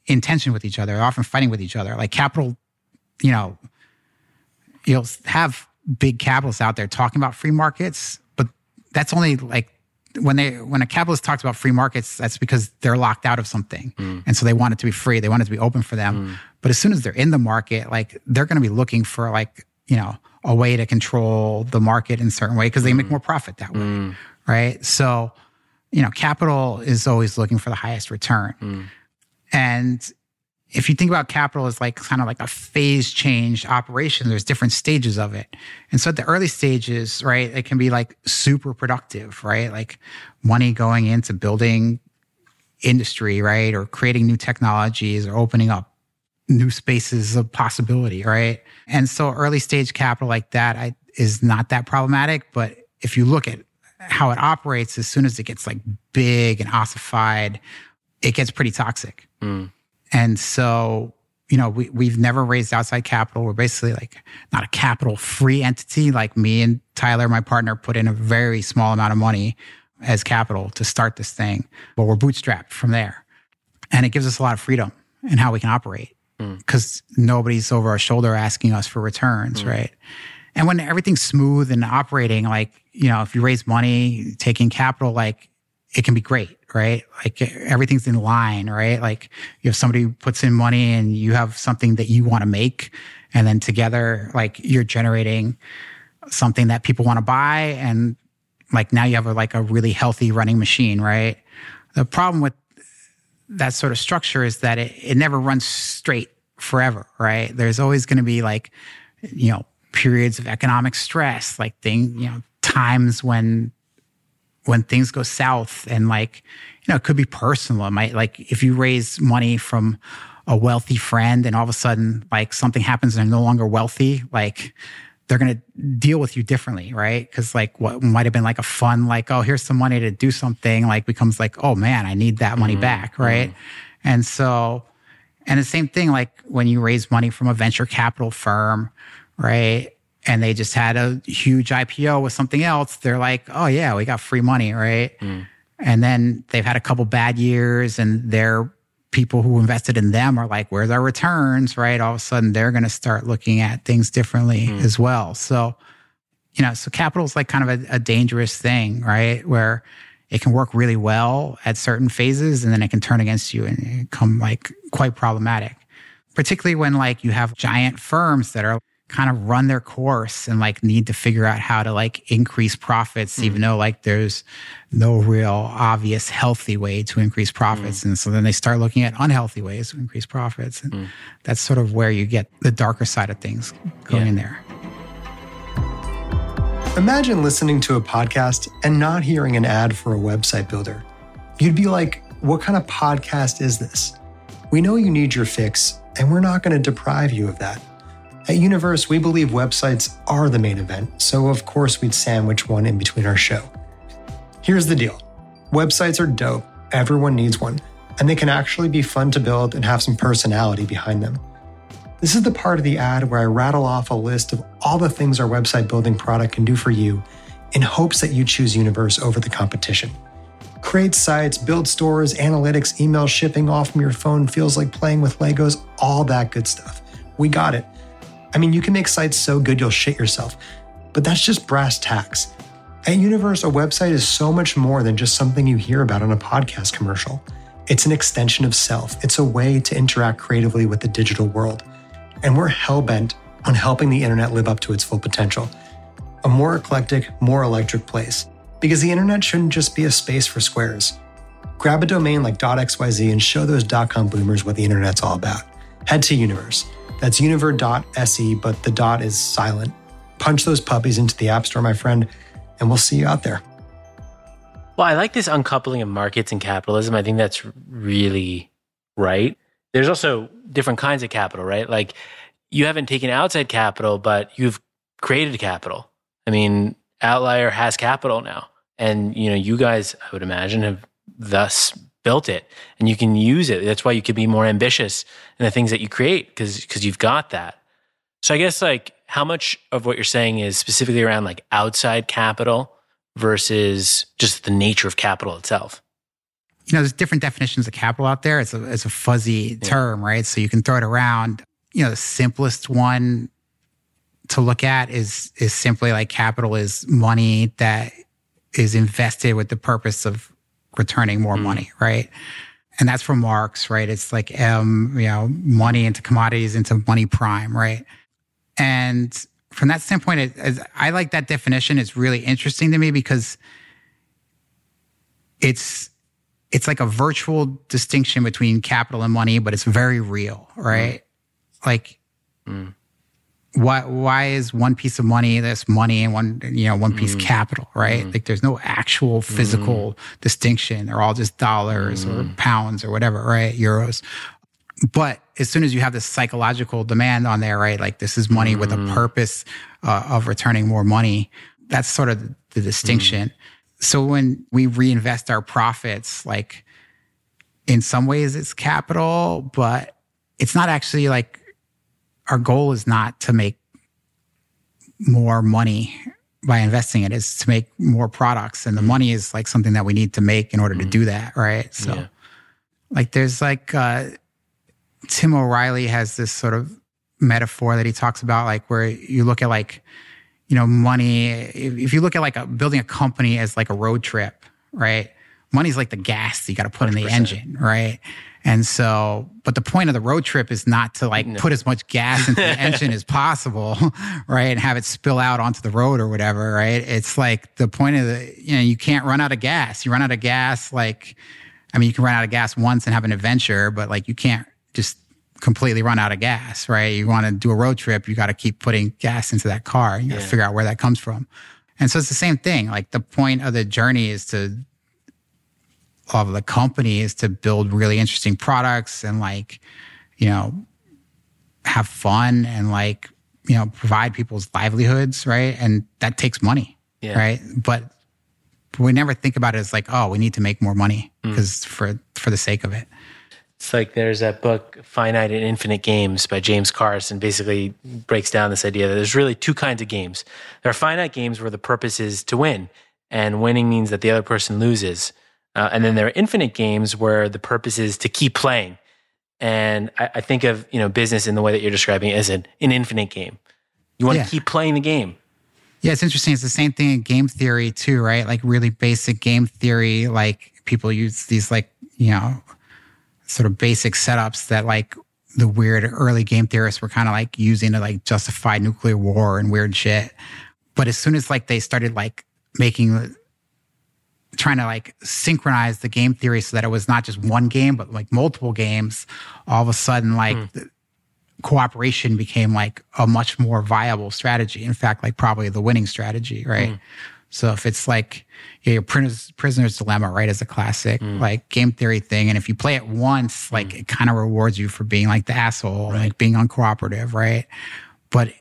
in tension with each other. They're often fighting with each other. Like capital, you know, you'll have big capitalists out there talking about free markets, but that's only like when they when a capitalist talks about free markets, that's because they're locked out of something, mm. and so they want it to be free. They want it to be open for them. Mm. But as soon as they're in the market, like they're going to be looking for like you know a way to control the market in a certain way because they mm. make more profit that way, mm. right? So you know, capital is always looking for the highest return, mm. and if you think about capital as like kind of like a phase change operation, there's different stages of it. And so at the early stages, right, it can be like super productive, right? Like money going into building industry, right? Or creating new technologies or opening up new spaces of possibility, right? And so early stage capital like that I, is not that problematic. But if you look at how it operates, as soon as it gets like big and ossified, it gets pretty toxic. Mm. And so, you know, we, we've never raised outside capital. We're basically like not a capital free entity. Like me and Tyler, my partner, put in a very small amount of money as capital to start this thing, but we're bootstrapped from there. And it gives us a lot of freedom in how we can operate because mm. nobody's over our shoulder asking us for returns, mm. right? And when everything's smooth and operating, like, you know, if you raise money, taking capital, like it can be great right? Like everything's in line, right? Like you have somebody who puts in money and you have something that you want to make. And then together, like you're generating something that people want to buy. And like now you have a, like a really healthy running machine, right? The problem with that sort of structure is that it, it never runs straight forever, right? There's always going to be like, you know, periods of economic stress, like thing, you know, times when when things go south and like, you know, it could be personal. It might like if you raise money from a wealthy friend and all of a sudden like something happens and they're no longer wealthy, like they're going to deal with you differently, right? Because like what might have been like a fun, like, oh, here's some money to do something, like becomes like, oh man, I need that money mm-hmm. back, right? Mm-hmm. And so, and the same thing, like when you raise money from a venture capital firm, right? and they just had a huge IPO with something else, they're like, oh, yeah, we got free money, right? Mm. And then they've had a couple bad years and their people who invested in them are like, where's our returns, right? All of a sudden, they're going to start looking at things differently mm. as well. So, you know, so capital is like kind of a, a dangerous thing, right? Where it can work really well at certain phases and then it can turn against you and become like quite problematic particularly when like you have giant firms that are kind of run their course and like need to figure out how to like increase profits, mm. even though like there's no real obvious healthy way to increase profits. Mm. And so then they start looking at unhealthy ways to increase profits. And mm. that's sort of where you get the darker side of things going yeah. in there. Imagine listening to a podcast and not hearing an ad for a website builder. You'd be like, what kind of podcast is this? We know you need your fix, and we're not going to deprive you of that. At Universe, we believe websites are the main event, so of course we'd sandwich one in between our show. Here's the deal websites are dope, everyone needs one, and they can actually be fun to build and have some personality behind them. This is the part of the ad where I rattle off a list of all the things our website building product can do for you in hopes that you choose Universe over the competition. Create sites, build stores, analytics, email shipping off from your phone feels like playing with Legos, all that good stuff. We got it. I mean, you can make sites so good you'll shit yourself, but that's just brass tacks. At Universe, a website is so much more than just something you hear about on a podcast commercial. It's an extension of self, it's a way to interact creatively with the digital world. And we're hell bent on helping the internet live up to its full potential. A more eclectic, more electric place. Because the internet shouldn't just be a space for squares. Grab a domain like .xyz and show those .com boomers what the internet's all about. Head to Universe that's univer.se, but the dot is silent. Punch those puppies into the App Store, my friend, and we'll see you out there. Well, I like this uncoupling of markets and capitalism. I think that's really right. There's also different kinds of capital, right? Like you haven't taken outside capital, but you've created capital. I mean, Outlier has capital now. And, you know, you guys, I would imagine, have thus built it and you can use it. That's why you could be more ambitious in the things that you create because because you've got that. So I guess like how much of what you're saying is specifically around like outside capital versus just the nature of capital itself? You know, there's different definitions of capital out there. It's a it's a fuzzy yeah. term, right? So you can throw it around. You know, the simplest one to look at is is simply like capital is money that is invested with the purpose of returning more mm. money, right? And that's from Marx, right? It's like um, you know, money into commodities into money prime, right? And from that standpoint, it, I like that definition. It's really interesting to me because it's it's like a virtual distinction between capital and money, but it's very real, right? Mm. Like, mm. Why why is one piece of money this money and one you know one piece mm. capital, right? Mm. Like, there's no actual physical mm. distinction. They're all just dollars or mm. pounds or whatever, right? Euros. But as soon as you have this psychological demand on there, right? Like this is money mm. with a mm. purpose uh, of returning more money. That's sort of the, distinction. Mm. So when we reinvest our profits, like in some ways it's capital, but it's not actually like our goal is not to make more money by investing it is to make more products and the mm. money is like something that we need to make in order mm. to do that right so yeah. like there's like uh Tim O'Reilly has this sort of metaphor that he talks about, like where you look at like, you know, money. If, you look at like a, building a company as like a road trip, right? Money's like the gas you got to put 100%. in the engine, right? And so, but the point of the road trip is not to like no. put as much gas into the engine as possible, right? And have it spill out onto the road or whatever, right? It's like the point of the, you know, you can't run out of gas. You run out of gas, like, I mean, you can run out of gas once and have an adventure, but like you can't just completely run out of gas, right? You want to do a road trip, you got to keep putting gas into that car. You got to yeah. figure out where that comes from. And so it's the same thing. Like the point of the journey is to, of the company is to build really interesting products and like, you know, have fun and like, you know, provide people's livelihoods, right? And that takes money, yeah. right? But we never think about it as like, oh, we need to make more money because mm. for for the sake of it. It's like there's that book, Finite and Infinite Games by James Carson, basically breaks down this idea that there's really two kinds of games. There are finite games where the purpose is to win, and winning means that the other person loses. Uh, and then there are infinite games where the purpose is to keep playing. And I, I think of you know business in the way that you're describing it as an, an infinite game. You want yeah. to keep playing the game. Yeah, it's interesting. It's the same thing in game theory too, right? Like really basic game theory. Like people use these like you know sort of basic setups that like the weird early game theorists were kind of like using to like justify nuclear war and weird shit. But as soon as like they started like making trying to like synchronize the game theory so that it was not just one game but like multiple games, all of a sudden like mm. cooperation became like a much more viable strategy. In fact, like probably the winning strategy, right? Mm. So if it's like yeah, your prisoner's, prisoner's dilemma, right, is a classic mm. like game theory thing, and if you play it once, like mm. it kind of rewards you for being like the asshole, right. like being uncooperative, right? But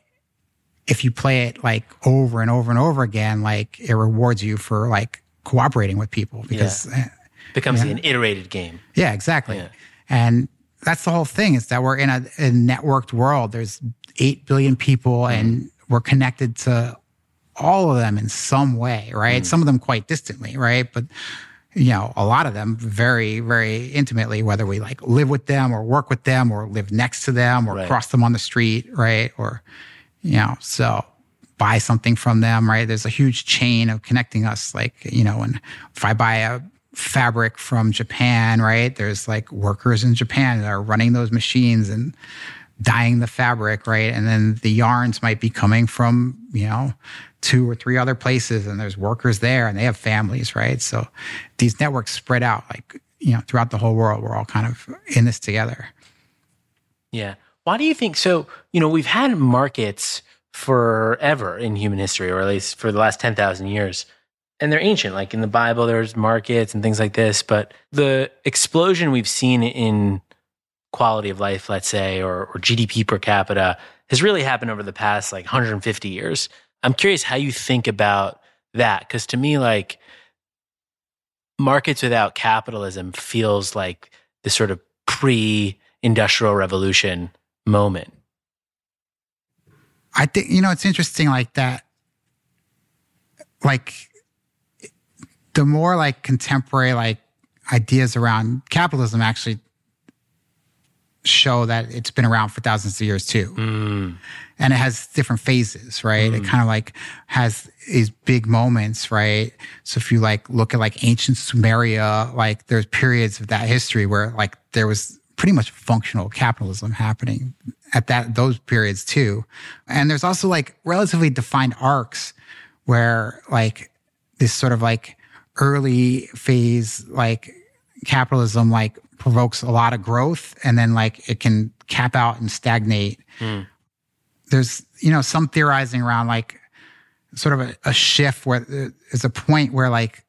if you play it like over and over and over again, like it rewards you for like cooperating with people because yeah. it becomes an iterated game. Yeah, exactly. Yeah. And that's the whole thing is that we're in a, a networked world. There's eight billion people, mm. and we're connected to all of them in some way, right? Mm. Some of them quite distantly, right? But you know, a lot of them very, very intimately, whether we like live with them or work with them or live next to them or right. cross them on the street, right? Or, you know, so buy something from them, right? There's a huge chain of connecting us. Like, you know, and if I buy a fabric from Japan, right? There's like workers in Japan that are running those machines and dyeing the fabric, right? And then the yarns might be coming from, you know, two or three other places and there's workers there and they have families, right? So these networks spread out like, you know, throughout the whole world. We're all kind of in this together. Yeah. Why do you think so? You know, we've had markets forever in human history, or at least for the last 10,000 years. And they're ancient. Like in the Bible, there's markets and things like this. But the explosion we've seen in quality of life, let's say, or, or GDP per capita has really happened over the past like 150 years. I'm curious how you think about that. Because to me, like markets without capitalism feels like this sort of pre industrial revolution moment. I think, you know, it's interesting like that. Like the more like contemporary like ideas around capitalism actually show that it's been around for thousands of years too. Mm. And it has different phases, right? It kind of like has these big moments, right? So if you like look at like ancient Sumeria, like there's periods of that history where like there was pretty much functional capitalism happening at that those periods too. And there's also like relatively defined arcs where like this sort of like early phase like capitalism like provokes a lot of growth and then like it can cap out and stagnate. Hmm. There's, you know, some theorizing around like sort of a, a shift where uh, there's a point where like,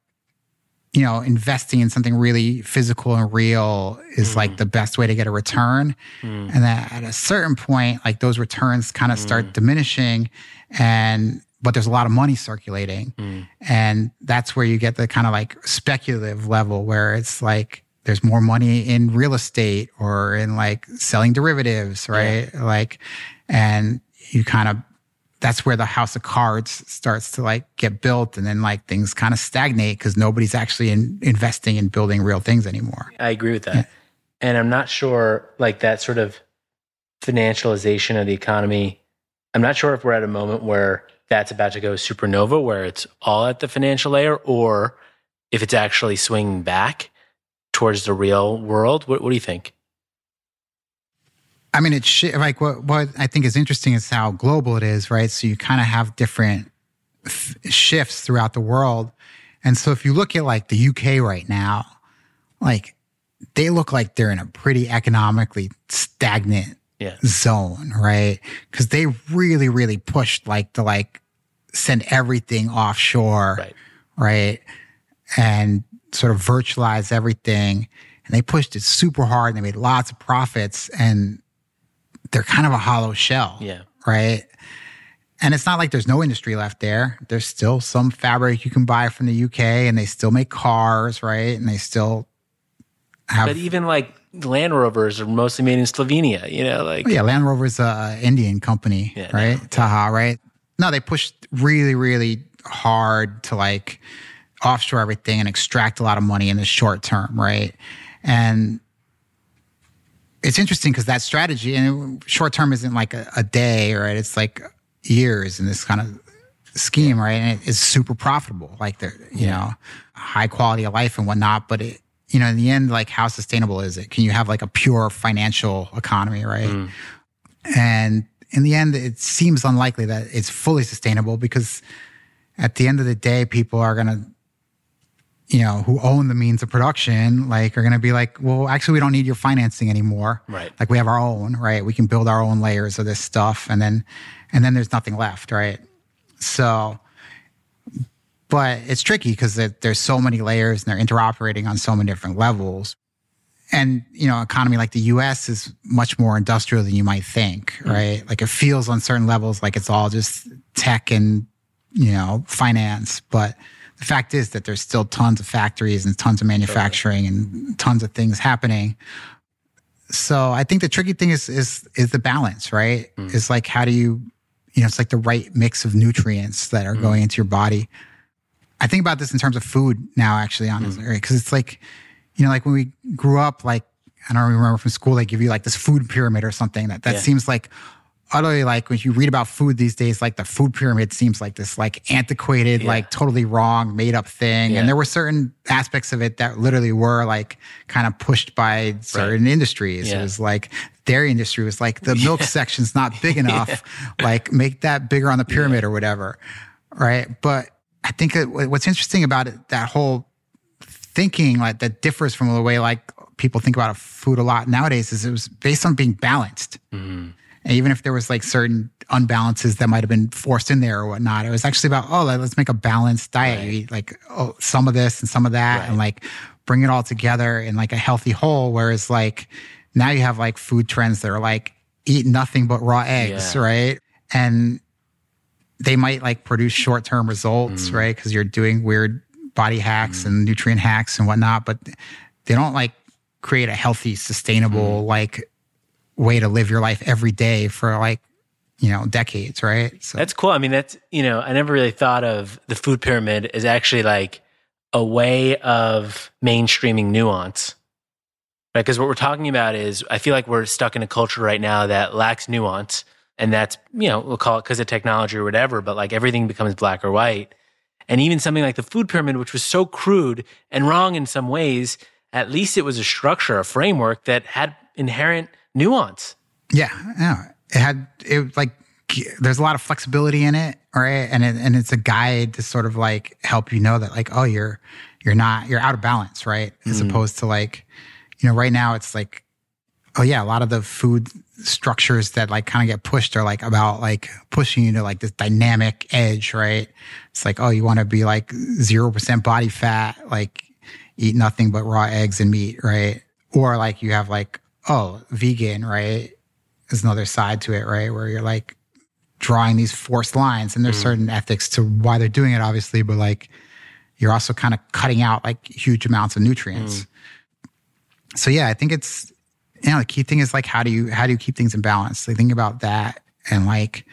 you know, investing in something really physical and real is like mm. the best way to get a return. Mm. And that at a certain point, like those returns kind of start mm. diminishing and but there's a lot of money circulating. And that's where you get the kind of like speculative level where it's like there's more money in real estate or in like selling derivatives, right? Like, and you kind of, that's where the house of cards starts to like get built and then like things kind of stagnate because nobody's actually in, investing in building real things anymore. I agree with that. And I'm not sure, like that sort of financialization of the economy. I'm not sure if we're at a moment where that's about to go supernova, where it's all at the financial layer, or if it's actually swinging back towards the real world. What, what do you think? I mean, it's like what what I think is interesting is how global it is, right? So you kind of have different f- shifts throughout the world, and so if you look at like the UK right now, like they look like they're in a pretty economically stagnant Yeah. zone, right? Because they really, really pushed like to like send everything offshore, Right. right? And sort of virtualize everything. And they pushed it super hard and they made lots of profits and they're kind of a hollow shell. Yeah. Right. And it's not like there's no industry left there. There's still some fabric you can buy from the UK and they still make cars, right? And they still have But even like Land Rovers are mostly made in Slovenia, you know, like Oh, yeah, Land Rover's a Indian company, Yeah, right? no, Tata, right? No, they pushed really, really hard to like offshore everything and extract a lot of money in the short term, right? And it's interesting because that strategy and short term isn't like a, a day, right? It's like years in this kind of scheme, right? And it is super profitable, like they're, you know, high quality of life and whatnot. But it, you know, in the end, like how sustainable is it? Can you have like a pure financial economy, right? Mm. And in the end, it seems unlikely that it's fully sustainable because at the end of the day, people are going to, you know, who own the means of production, like are going to be like, well, actually, we don't need your financing anymore. Right. Like we have our own, right? We can build our own layers of this stuff. And then, and then there's nothing left, right? So, but it's tricky because there's so many layers and they're interoperating on so many different levels and you know economy like the us is much more industrial than you might think mm. right like it feels on certain levels like it's all just tech and you know finance but the fact is that there's still tons of factories and tons of manufacturing and tons of things happening so i think the tricky thing is is is the balance right mm. it's like how do you you know it's like the right mix of nutrients that are mm. going into your body I think about this in terms of food now, actually, honestly, mm. right? Because it's like, you know, like when we grew up, like I don't remember from school, they give you like this food pyramid or something. That that Yeah. seems like utterly like when you read about food these days, like the food pyramid seems like this like antiquated, Yeah. like totally wrong, made up thing. Yeah. And there were certain aspects of it that literally were like kind of pushed by certain industries. Yeah. It was like dairy industry was like the milk section's not big enough. Like make that bigger on the pyramid or whatever. Right. But I think what's interesting about it, that whole thinking like that differs from the way like people think about food a lot nowadays is it was based on being balanced. Mm-hmm. And even if there was like certain unbalances that might have been forced in there or whatnot, it was actually about, oh, let's make a balanced diet. You eat like oh, some of this and some of that and like bring it all together in like a healthy whole. Whereas like now you have like food trends that are like eat nothing but raw eggs, Yeah. right? And they might like produce short term results, Mm. right? Because you're doing weird body hacks and nutrient hacks and whatnot, but they don't like create a healthy, sustainable Mm. like way to live your life every day for like you know decades, right? So That's cool. I mean, that's, you know, I never really thought of the food pyramid as actually like a way of mainstreaming nuance. Right. Because what we're talking about is I feel like we're stuck in a culture right now that lacks nuance. And that's, you know, we'll call it because of technology or whatever, but like everything becomes black or white. And even something like the food pyramid, which was so crude and wrong in some ways, at least it was a structure, a framework that had inherent nuance. Yeah, yeah. It had it like there's a lot of flexibility in it, right? And it, and it's a guide to sort of like help you know that like oh you're you're not you're out of balance, right? As mm. opposed to like you know right now it's like oh yeah, a lot of the food structures that like kind of get pushed are like about like pushing you to like this dynamic edge, right? It's like oh you want to be like 0% body fat, like eat nothing but raw eggs and meat, right? Or like you have like oh vegan, right? There's another side to it, right? Where you're like drawing these forced lines and there's mm. certain ethics to why they're doing it, obviously, but like you're also kind of cutting out like huge amounts of nutrients. Mm. So yeah, I think it's you know, the key thing is like how do you how do you keep things in balance? Like think about that and like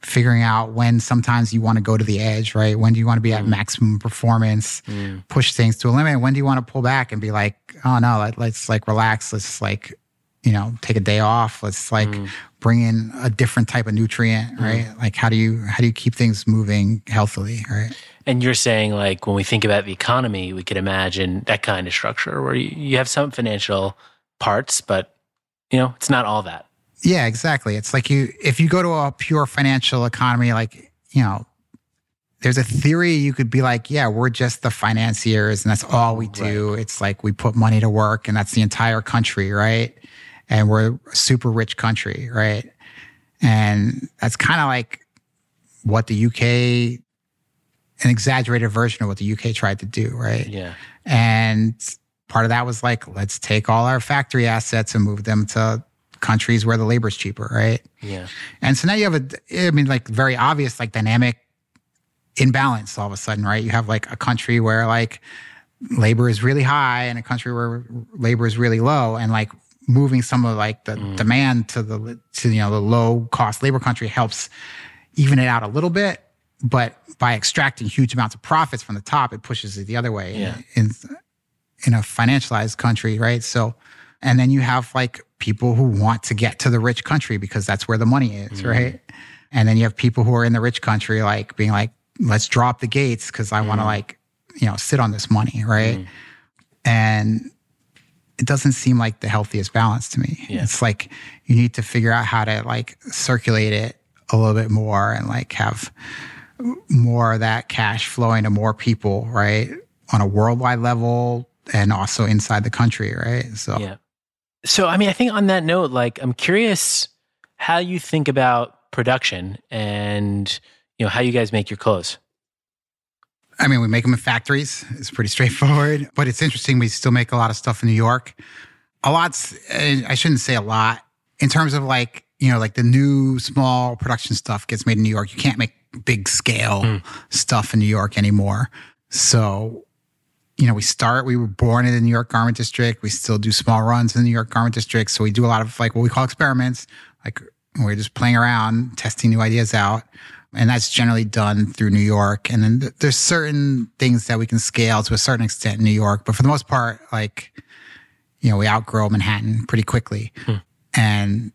figuring out when sometimes you want to go to the edge, right? When do you want to be at mm. maximum performance, push things to a limit? When do you want to pull back and be like, oh no, let, let's like relax, let's like, you know, take a day off, let's like mm. bring in a different type of nutrient, mm. right? Like how do you how do you keep things moving healthily, right? And you're saying, like, when we think about the economy, we could imagine that kind of structure where you, you have some financial parts, but, you know, it's not all that. Yeah, exactly. It's like you if you go to a pure financial economy, like, you know, there's a theory you could be like, yeah, we're just the financiers and that's all we do. It's like we put money to work and that's the entire country, right? And we're a super rich country, right? And that's kind of like what the UK, an exaggerated version of what the UK tried to do, right? Yeah. And part of that was like, let's take all our factory assets and move them to countries where the labor's cheaper, right? Yeah. And so now you have a, I mean, like very obvious, like dynamic imbalance all of a sudden, right? You have like a country where like labor is really high and a country where labor is really low and like moving some of like the mm. demand to the, to, you know, the low cost labor country helps even it out a little bit. But by extracting huge amounts of profits from the top, it pushes it the other way Yeah. in, in a financialized country, right? So, and then you have like people who want to get to the rich country because that's where the money is, mm. right? And then you have people who are in the rich country, like being like, let's drop the gates because I want to mm. like, you know, sit on this money, right? And it doesn't seem like the healthiest balance to me. Yeah. It's like you need to figure out how to like circulate it a little bit more and like have more of that cash flowing to more people, right? On a worldwide level and also inside the country, right? So Yeah. So, I mean, I think on that note, like, I'm curious how you think about production and, you know, how you guys make your clothes. I mean, we make them in factories. It's pretty straightforward, but it's interesting. We still make a lot of stuff in New York. A lot's, eh, I shouldn't say a lot in terms of like, you know, like the new small production stuff gets made in New York. You can't make big scale stuff in New York anymore. So, you know, we start, we were born in the New York Garment District. We still do small runs in the New York Garment District. So we do a lot of like what we call experiments. Like we're just playing around, testing new ideas out. And that's generally done through New York. And then th- there's certain things that we can scale to a certain extent in New York. But for the most part, like, you know, we outgrow Manhattan pretty quickly. Hmm. And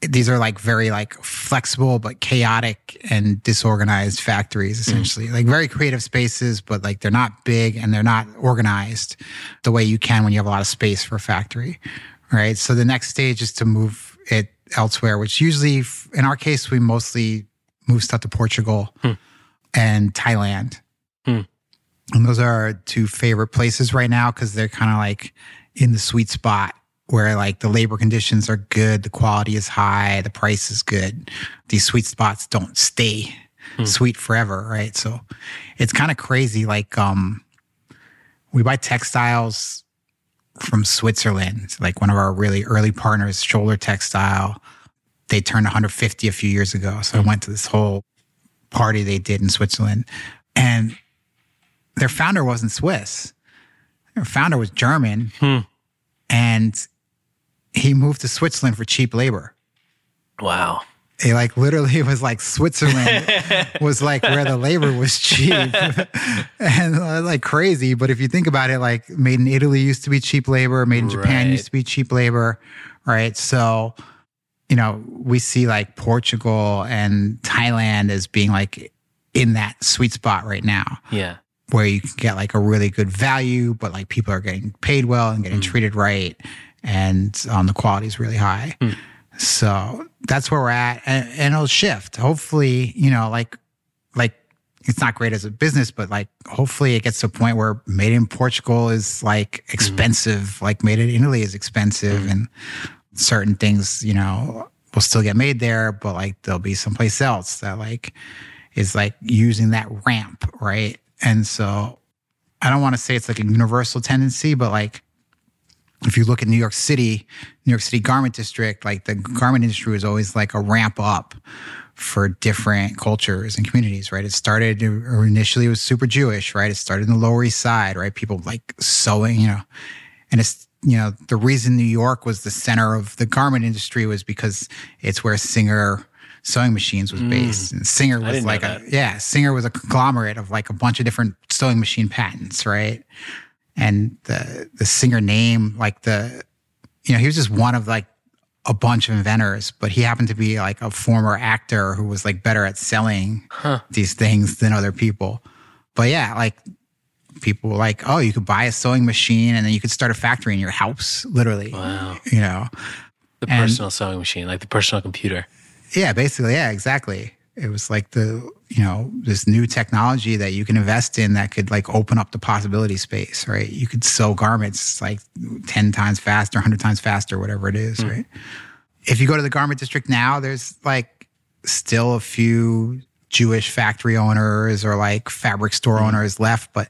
these are like very like flexible but chaotic and disorganized factories hmm. essentially like very creative spaces but like they're not big and they're not organized the way you can when you have a lot of space for a factory right so the next stage is to move it elsewhere which usually in our case we mostly move stuff to portugal and thailand Hmm. and those are our two favorite places right now because they're kind of like in the sweet spot where like the labor conditions are good, the quality is high, the price is good. These sweet spots don't stay sweet forever, right? So it's kind of crazy. Like, um, we buy textiles from Switzerland, like one of our really early partners, Schoeller Textile. They turned 150 a few years ago. So I went to this whole party they did in Switzerland. And their founder wasn't Swiss. Their founder was German. Hmm. And he moved to Switzerland for cheap labor. Wow. It like literally was like Switzerland was like where the labor was cheap and uh, like crazy. But if you think about it, like made in Italy used to be cheap labor, made in Japan used to be cheap labor, right? So, you know, we see like Portugal and Thailand as being like in that sweet spot right now Yeah. where you can get like a really good value, but like people are getting paid well and getting mm. treated right, and um, the quality is really high. Hmm. So that's where we're at, and, and it'll shift. Hopefully, you know, like like it's not great as a business, but like hopefully it gets to a point where made in Portugal is like mm-hmm. expensive, like made in Italy is expensive, mm. and certain things, you know, will still get made there, but like there'll be someplace else that like is like using that ramp, right? And so I don't want to say it's like a universal tendency, but like if you look at New York City, New York City garment district, like the garment industry was always like a ramp up for different cultures and communities, right? It started initially it was super Jewish, right? It started in the Lower East Side, right? People like sewing, you know, and it's you know the reason New York was the center of the garment industry was because it's where Singer sewing machines was based, and Singer was like a yeah, Singer was a conglomerate of like a bunch of different sewing machine patents, right? And the the Singer name, like the you know, he was just one of like a bunch of inventors, but he happened to be like a former actor who was like better at selling Huh. these things than other people. But yeah, like people were like, oh, you could buy a sewing machine and then you could start a factory in your house, literally. Wow. You know, The And- personal sewing machine, like the personal computer. yeah, basically, yeah, exactly. It was like the, you know, this new technology that you can invest in that could like open up the possibility space, right? You could sew garments like 10 times faster, 100 times faster, whatever it is, hmm. right? If you go to the garment district now, there's like still a few Jewish factory owners or like fabric store mm-hmm. owners left, but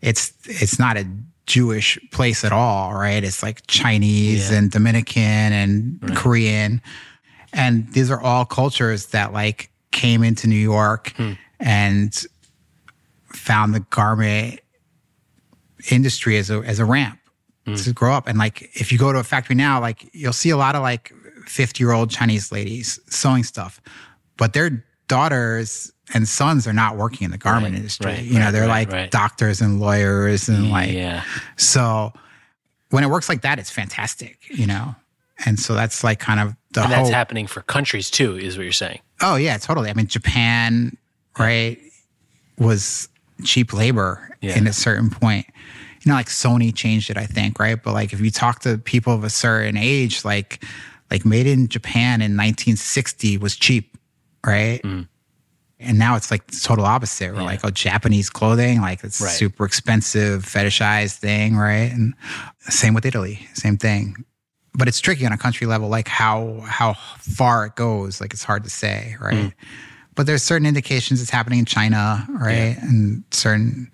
it's it's not a Jewish place at all, right? It's like Chinese Yeah. and Dominican and Korean. And these are all cultures that like came into New York hmm. and found the garment industry as a as a ramp hmm. to grow up. And like if you go to a factory now, like you'll see a lot of like 50 year old Chinese ladies sewing stuff, but their daughters and sons are not working in the garment Right, industry. right, you know, they're right, like doctors and lawyers and like yeah. so when it works like that, it's fantastic, you know? And so that's like kind of the And that's hope. happening for countries too, is what you're saying. Oh yeah, totally. I mean, Japan, right, was cheap labor Yeah. in a certain point. You know, like Sony changed it, I think, right? But like if you talk to people of a certain age, like like made in Japan in 1960 was cheap, right? And now it's like the total opposite. We're Mm. Yeah. like, oh, Japanese clothing, like it's Right. super expensive, fetishized thing, right? And same with Italy, same thing. But it's tricky on a country level, like how how far it goes. Like it's hard to say, right? Mm. But there's certain indications it's happening in China, right? And certain,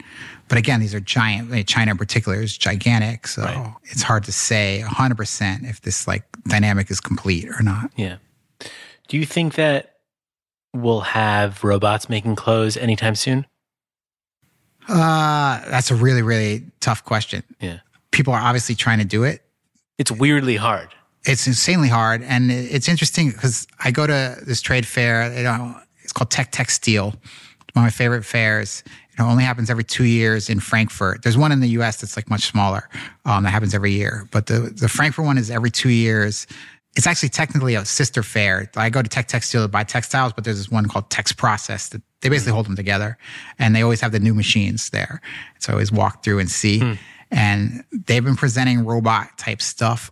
but again, these are giant. China in particular is gigantic, so Right. it's hard to say 100 percent if this like dynamic is complete or not. Yeah. Do you think that we'll have robots making clothes anytime soon? Uh, that's a really really tough question. Yeah. People are obviously trying to do it. It's weirdly hard. it's insanely hard and it's interesting because i go to this trade fair you know it's called Techtextil it's one of my favorite fairs it only happens every two years in frankfurt there's one in the us that's like much smaller um, that happens every year but the, the frankfurt one is every two years it's actually technically a sister fair i go to Techtextil to buy textiles but there's this one called Texprocess that they hmm. basically hold them together and they always have the new machines there so i always walk through and see hmm. and they've been presenting robot type stuff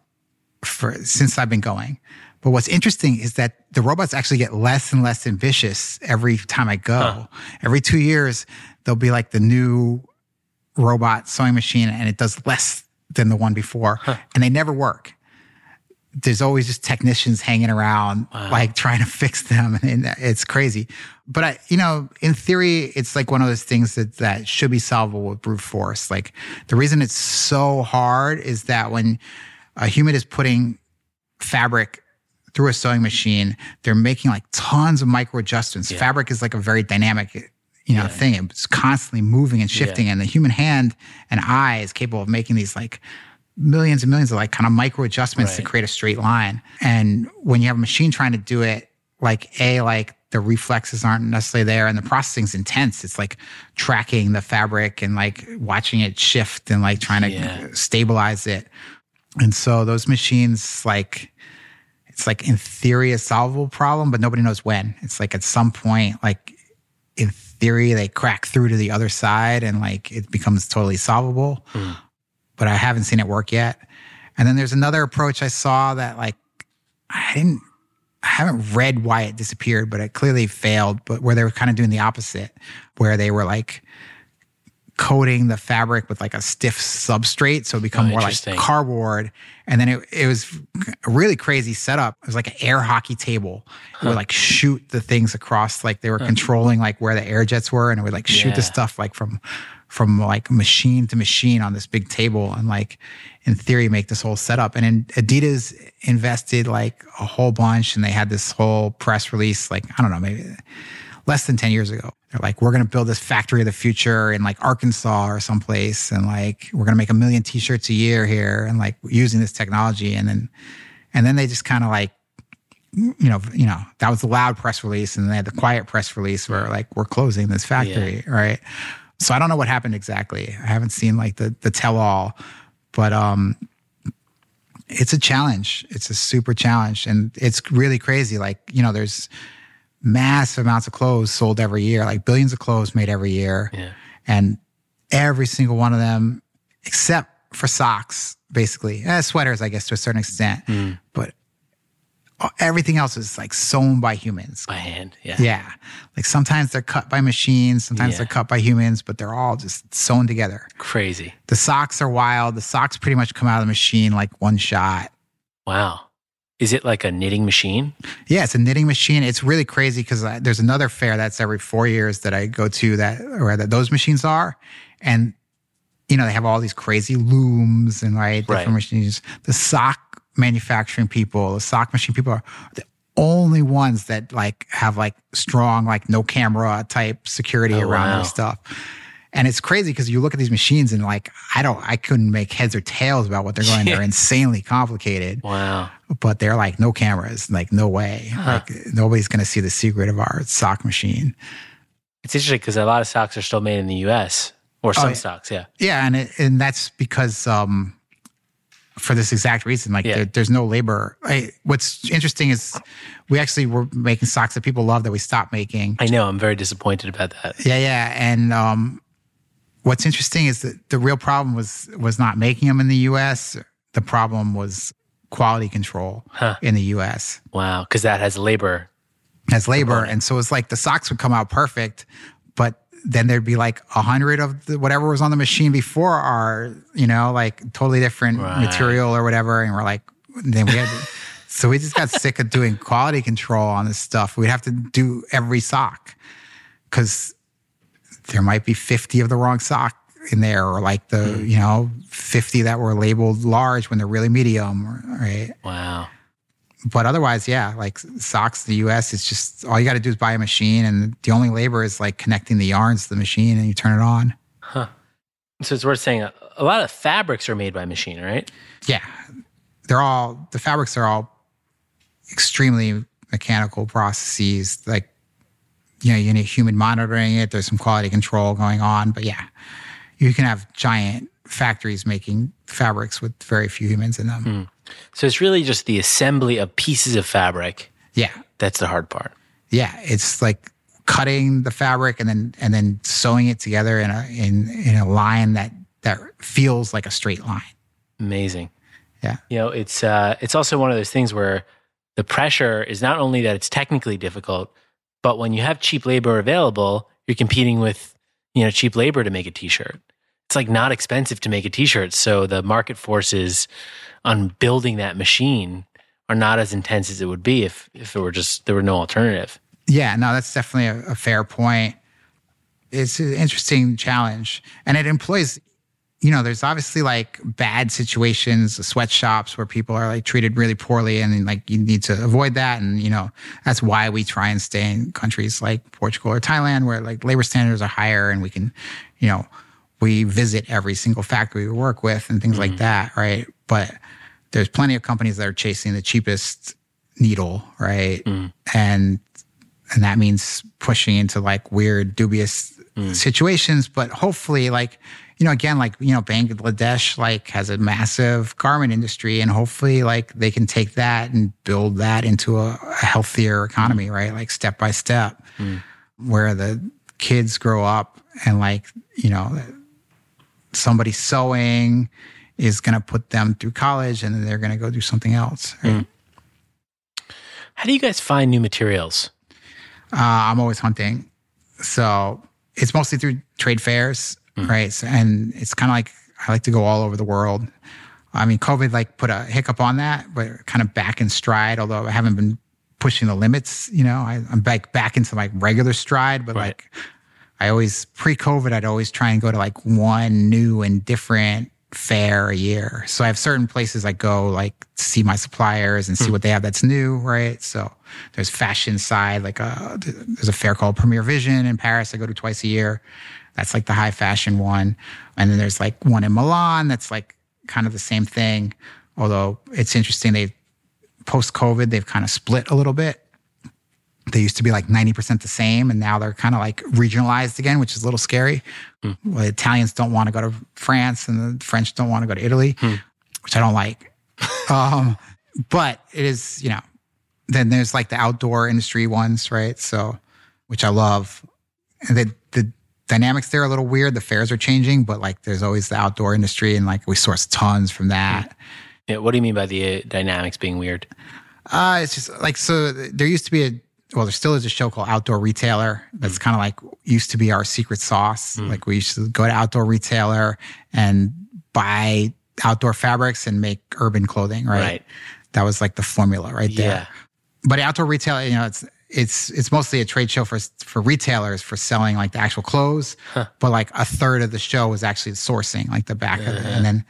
for since I've been going. But what's interesting is that the robots actually get less and less ambitious every time I go. Every two years, there'll be like the new robot sewing machine and it does less than the one before. And they never work. There's always just technicians hanging around, like trying to fix them. And it's crazy. But I, you know, in theory, it's like one of those things that, that should be solvable with brute force. Like the reason it's so hard is that when a human is putting fabric through a sewing machine, they're making like tons of micro adjustments. Yeah. Fabric is like a very dynamic, you know, Yeah. thing. It's constantly moving and shifting, and the human hand and eye is capable of making these like millions and millions of like kind of micro adjustments to create a straight line. And when you have a machine trying to do it, like a like the reflexes aren't necessarily there, and the processing's intense. It's like tracking the fabric and like watching it shift and like trying to stabilize it. And so those machines, like, it's like in theory a solvable problem, but nobody knows when. It's like at some point, like in theory, they crack through to the other side and like it becomes totally solvable. Hmm. But I haven't seen it work yet. And then there's another approach I saw that like I didn't I haven't read why it disappeared, but it clearly failed, but where they were kind of doing the opposite, where they were like coating the fabric with like a stiff substrate so it become Oh, more like cardboard. And then it, it was a really crazy setup. It was like an air hockey table. It would like shoot the things across like they were controlling like where the air jets were and it would like shoot Yeah. the stuff like from from like machine to machine on this big table and like in theory make this whole setup and then adidas invested like a whole bunch and they had this whole press release like i don't know maybe less than 10 years ago. They're like, we're going to build this factory of the future in like Arkansas or someplace. And like, we're going to make a million t-shirts a year here and like using this technology. And then, and then they just kind of like, you know, you know, that was the loud press release. And they had the quiet press release where like, we're closing this factory. Right. So I don't know what happened exactly. I haven't seen like the, the tell all, but, um, it's a challenge. It's a super challenge. And it's really crazy. Like, you know, there's, massive amounts of clothes sold every year, like billions of clothes made every year. Yeah. And every single one of them, except for socks, basically, eh, sweaters, I guess, to a certain extent, Hmm. but everything else is like sewn by humans. By hand. Yeah. Yeah. Like sometimes they're cut by machines, sometimes Yeah. they're cut by humans, but they're all just sewn together. Crazy. The socks are wild. The socks pretty much come out of the machine like one shot. Wow. Is it like a knitting machine? Yeah, it's a knitting machine. It's really crazy because uh, there's another fair that's every four years that I go to that where that those machines are, and you know they have all these crazy looms and right different Right. machines. The sock manufacturing people, the sock machine people are the only ones that like have like strong like no camera type security Oh, around wow. their stuff. And it's crazy because you look at these machines and like I don't I couldn't make heads or tails about what they're going. They're insanely complicated Wow. but they're like no cameras, like no way. Like nobody's gonna see the secret of our sock machine. It's interesting because a lot of socks are still made in the US or some Oh, yeah. socks. Yeah. Yeah, and it, and that's because um, for this exact reason, like Yeah. there, there's no labor. I, what's interesting is we actually were making socks that people love that we stopped making. I know. I'm very disappointed about that. Yeah, yeah, and um, what's interesting is that the real problem was was not making them in the U.S. The problem was quality control Huh. in the U.S. Wow. Because that has labor. as labor. And so it's like the socks would come out perfect, then there'd be like a hundred of the, whatever was on the machine before our, you know, like totally different Right. material or whatever. And we're like, then we had to, so we just got sick of doing quality control on this stuff. We'd have to do every sock because there might be 50 of the wrong sock in there or like the, Hmm. you know, 50 that were labeled large when they're really medium, right? Wow. But otherwise, yeah, like socks, in the US, it's just all you got to do is buy a machine, and the only labor is like connecting the yarns to the machine, and you turn it on. Huh. So it's worth saying a, a lot of fabrics are made by machine, right? Yeah, they're all the fabrics are all extremely mechanical processes. Like, you know, you need human monitoring it. There's some quality control going on, but yeah, you can have giant factories making fabrics with very few humans in them. Hmm. So it's really just the assembly of pieces of fabric Yeah, that's the hard part. yeah it's like cutting the fabric and then and then sewing it together in a in in a line that that feels like a straight line Amazing. yeah You know, it's uh, it's also one of those things where the pressure is not only that it's technically difficult, but when you have cheap labor available, you're competing with you know cheap labor to make a t-shirt. It's like not expensive to make a t-shirt, so the market forces on building that machine are not as intense as it would be if if it were just there were no alternative. yeah no that's definitely a, a fair point it's an interesting challenge and it employs you know, there's obviously like bad situations, sweatshops where people are like treated really poorly and like you need to avoid that. And, you know, that's why we try and stay in countries like Portugal or Thailand where like labor standards are higher and we can, you know, we visit every single factory we work with and things like mm-hmm. that. Right. But there's plenty of companies that are chasing the cheapest needle. Right. Mm. And, and that means pushing into like weird, dubious mm. situations. But hopefully, like, you know, again, like, you know, Bangladesh like has a massive garment industry and hopefully like they can take that and build that into a, a healthier economy, mm. right? Like step by step where the kids grow up and like, you know, somebody sewing is going to put them through college and then they're going to go do something else. Right? How do you guys find new materials? Uh, I'm always hunting. So it's mostly through trade fairs, right? So, and it's kind of like I like to go all over the world. I mean, COVID like put a hiccup on that, but kind of back in stride, although I haven't been pushing the limits, you know, I, I'm back, back into like regular stride, but Right. like I always pre COVID, I'd always try and go to like one new and different fair a year. So I have certain places I go like to see my suppliers and see what they have that's new, right? So there's fashion side, like uh there's a fair called Première Vision in Paris I go to twice a year. That's like the high fashion one. And then there's like one in Milan that's like kind of the same thing. Although it's interesting, they post COVID, they've kind of split a little bit. They used to be like 90% the same, and now they're kind of like regionalized again, which is a little scary. Well, the Italians don't want to go to France, and the French don't want to go to Italy, which I don't like. um, but it is, you know, then there's like the outdoor industry ones, right? So, which I love. And the, the dynamics there are a little weird. The fairs are changing, but like there's always the outdoor industry, and like we source tons from that. Yeah, what do you mean by the uh, dynamics being weird? Uh, it's just like so. There used to be a well, there still is a show called Outdoor Retailer. That's mm. kind of like used to be our secret sauce. Mm. Like we used to go to Outdoor Retailer and buy outdoor fabrics and make urban clothing. Right. Right. That was like the formula right there. Yeah. But outdoor retailer, you know, it's it's it's mostly a trade show for for retailers for selling like the actual clothes. But like a third of the show was actually sourcing, like the back of it, and then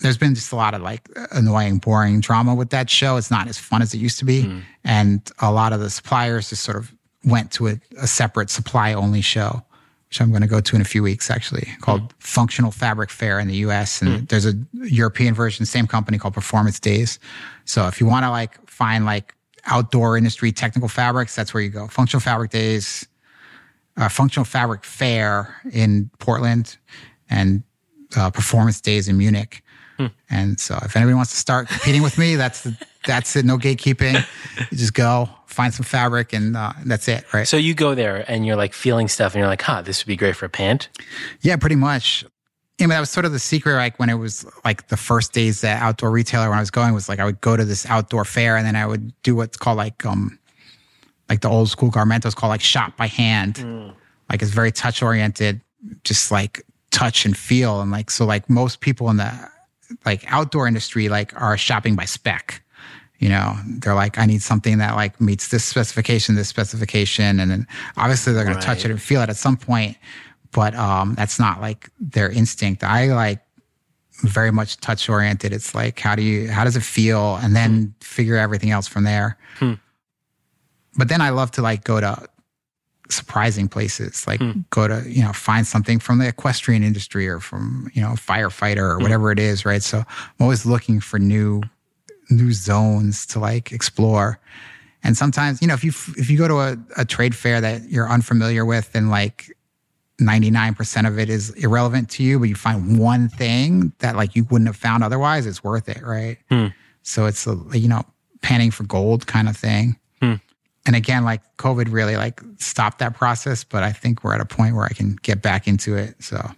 there's been just a lot of like annoying, boring drama with that show. It's not as fun as it used to be. And a lot of the suppliers just sort of went to a, a separate supply only show, which I'm going to go to in a few weeks actually, called Functional Fabric Fair in the US. And there's a European version, same company called Performance Days. So if you want to like find like outdoor industry technical fabrics, that's where you go. Functional Fabric Days, uh, Functional Fabric Fair in Portland, and uh, Performance Days in Munich. And so, if anybody wants to start competing with me, that's the, that's it. No gatekeeping. You just go find some fabric, and uh, that's it, right? So you go there and you're like feeling stuff and you're like, huh, this would be great for a pant. Yeah, pretty much. I mean, that was sort of the secret. Like when it was like the first days at outdoor retailer when I was going was like I would go to this outdoor fair and then I would do what's called like um like the old school garmentos called like shop by hand. Like it's very touch oriented, just like touch and feel. And like so like most people in the like outdoor industry like are shopping by spec. You know, they're like, I need something that like meets this specification, this specification, and then obviously they're going to touch it and feel it at some point but um, that's not like their instinct. I like very much touch oriented. It's like how do you how does it feel, and then figure everything else from there. But then I love to like go to surprising places, like hmm. go to you know find something from the equestrian industry or from you know firefighter or hmm. whatever it is, right? So I'm always looking for new new zones to like explore. And sometimes, you know, if you if you go to a, a trade fair that you're unfamiliar with and like 99% of it is irrelevant to you, but you find one thing that like you wouldn't have found otherwise, it's worth it, right? Hmm. So it's a, you know, panning for gold kind of thing. And again, like COVID really like stopped that process, but I think we're at a point where I can get back into it. So,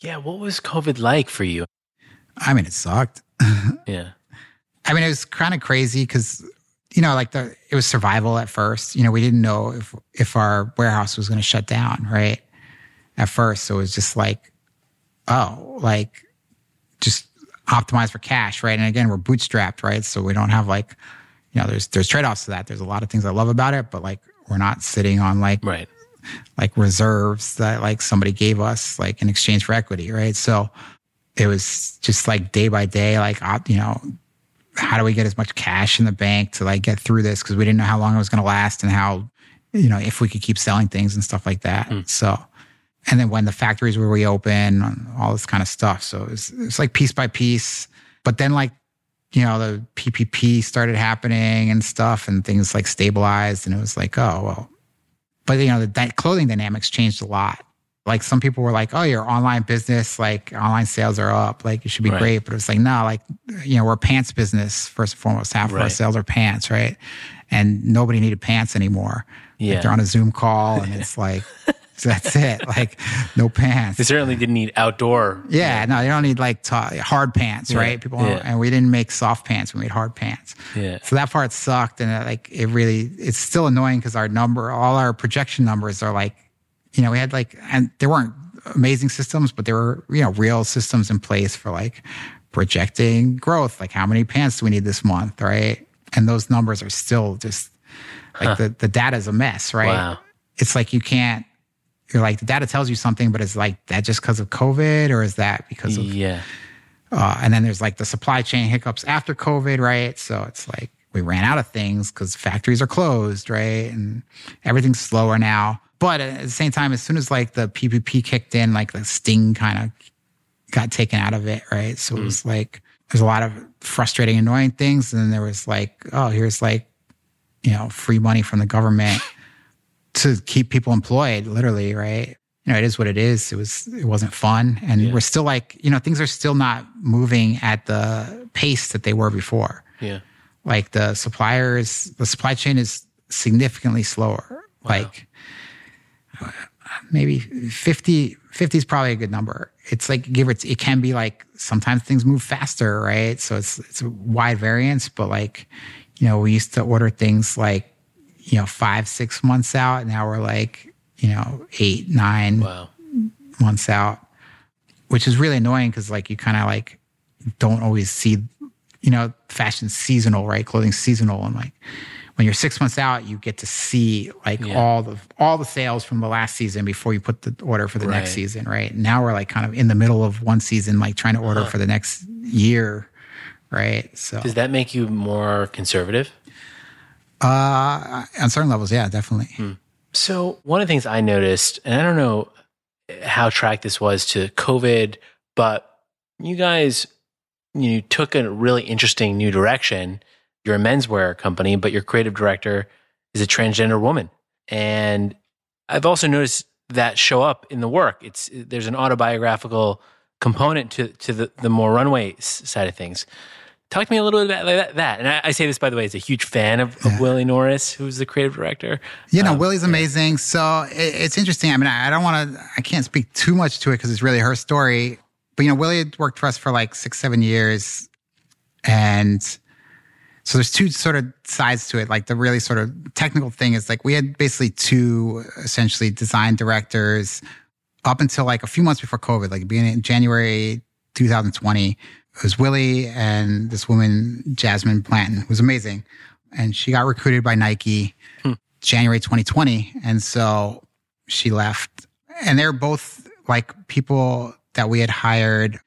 Yeah. What was COVID like for you? I mean, it sucked. Yeah. I mean, it was kind of crazy because, you know, like the it was survival at first. You know, we didn't know if if our warehouse was going to shut down, right? At first, so it was just like, oh, like just optimize for cash, right? And again, we're bootstrapped, right? So we don't have like, you know, there's there's trade offs to that. There's a lot of things I love about it, but like we're not sitting on like Right. like reserves that like somebody gave us like in exchange for equity, right? So it was just like day by day, like, you know, how do we get as much cash in the bank to like get through this? Cause we didn't know how long it was going to last and how, you know, if we could keep selling things and stuff like that. Mm. So, and then when the factories were reopened, all this kind of stuff. So it's it's like piece by piece. But then like, you know, the PPP started happening and stuff, and things like stabilized, and it was like, oh well. But you know, the di- clothing dynamics changed a lot. Like some people were like, oh, your online business, like online sales are up, like it should be Right. great. But it was like, no, like you know, we're a pants business first and foremost. Half of our sales are pants, right? And nobody needed pants anymore. Yeah. Like they're on a Zoom call, and it's like. That's it. Like no pants. They certainly didn't need outdoor. Yeah, no, you don't need like ta hard pants, Yeah, right? People, yeah. and we didn't make soft pants; we made hard pants. Yeah. So that part sucked, and uh, like it really, it's still annoying because our number, all our projection numbers are like, you know, we had like, and there weren't amazing systems, but there were you know real systems in place for like projecting growth, like how many pants do we need this month, right? And those numbers are still just like the the data is a mess, right? Wow. It's like you can't. You're like the data tells you something, but it's like that just because of COVID, or is that because of Yeah. uh, and then there's like the supply chain hiccups after COVID, right? So it's like we ran out of things because factories are closed, right? And everything's slower now. But at the same time, as soon as like the PPP kicked in, like the sting kind of got taken out of it, right? So it was like there's a lot of frustrating, annoying things. And then there was like, oh, here's like, you know, free money from the government to keep people employed, literally, right? You know, it is what it is. It was it wasn't fun. And Yeah. we're still like, you know, things are still not moving at the pace that they were before. Yeah. Like the suppliers, the supply chain is significantly slower. Like uh, maybe 50, 50 is probably a good number. It's like give it, it can be like sometimes things move faster, right? So it's, it's a wide variance, but like, you know, we used to order things like, you know, five, six months out. Now we're like, you know, eight, nine Wow. months out, which is really annoying because like you kind of like don't always see, you know, fashion seasonal, right? Clothing seasonal, and like when you're six months out, you get to see like Yeah. all the all the sales from the last season before you put the order for the next season, right? Now we're like kind of in the middle of one season, like trying to order for the next year, right? So Does that make you more conservative? Uh, on certain levels, yeah, definitely. So one of the things I noticed, and I don't know how tracked this was to COVID, but you guys you took a really interesting new direction. You're a menswear company, but your creative director is a transgender woman. And I've also noticed that show up in the work. It's there's an autobiographical component to to the, the more runway side of things. Talk to me a little bit about that. that. And I, I say this by the way as a huge fan of, of Willie Norris, who's the creative director. You know, Um, Willie's amazing. So it, it's interesting. I mean, I, I don't want to, I can't speak too much to it because it's really her story. But, you know, Willie had worked for us for like six, seven years. And so there's two sort of sides to it. Like the really sort of technical thing is like we had basically two essentially design directors up until like a few months before COVID, like beginning in January 2020. It was Willie and this woman, Jasmine Planton, who was amazing. And she got recruited by Nike hmm. January 2020. And so she left. And they're both like people that we had hired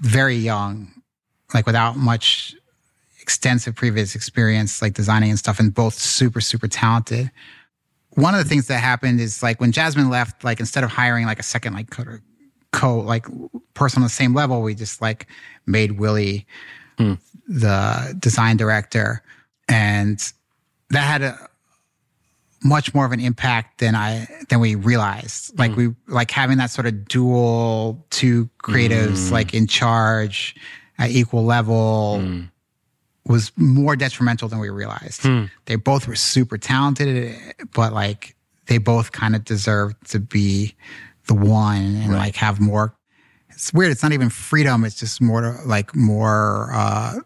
very young, like without much extensive previous experience, like designing and stuff, and both super, super talented. One of the things that happened is like when Jasmine left, like instead of hiring like a second like co, co like person on the same level, we just like made Willie hmm. the design director, and that had a much more of an impact than I than we realized. Hmm. Like we like having that sort of dual two creatives hmm. like in charge at equal level was more detrimental than we realized. They both were super talented, but like they both kind of deserved to be the one and like have more. It's weird. It's not even freedom. It's just more like more. uh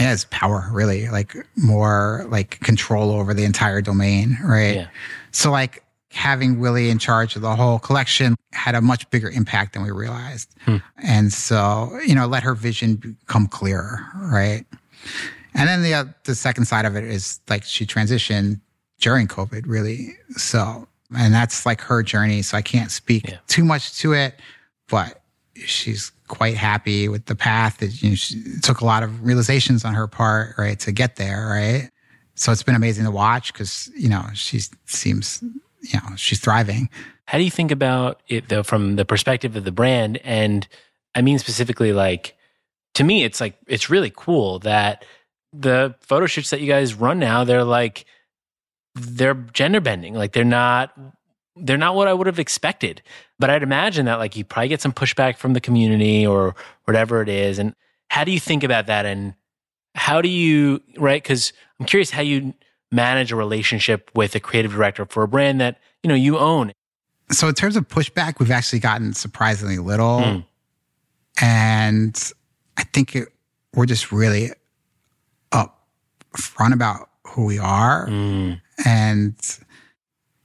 yeah, it's power, really, like more like control over the entire domain, right? Yeah. So, like having Willie in charge of the whole collection had a much bigger impact than we realized, and so you know, let her vision become clearer, right? And then the uh, the second side of it is like she transitioned during COVID, really. So, and that's like her journey. So I can't speak Yeah. too much to it, but she's quite happy with the path. That you know, took a lot of realizations on her part, right, to get there, right. So it's been amazing to watch because you know she seems, you know, she's thriving. How do you think about it though, from the perspective of the brand? And I mean specifically, like to me, it's like it's really cool that the photo shoots that you guys run now, they're like they're gender bending. Like they're not they're not what I would have expected. But I'd imagine that like you probably get some pushback from the community or whatever it is. And how do you think about that? And how do you right? Because I'm curious how you manage a relationship with a creative director for a brand that you know you own. So in terms of pushback, we've actually gotten surprisingly little, mm. and I think it, we're just really upfront about who we are, mm. and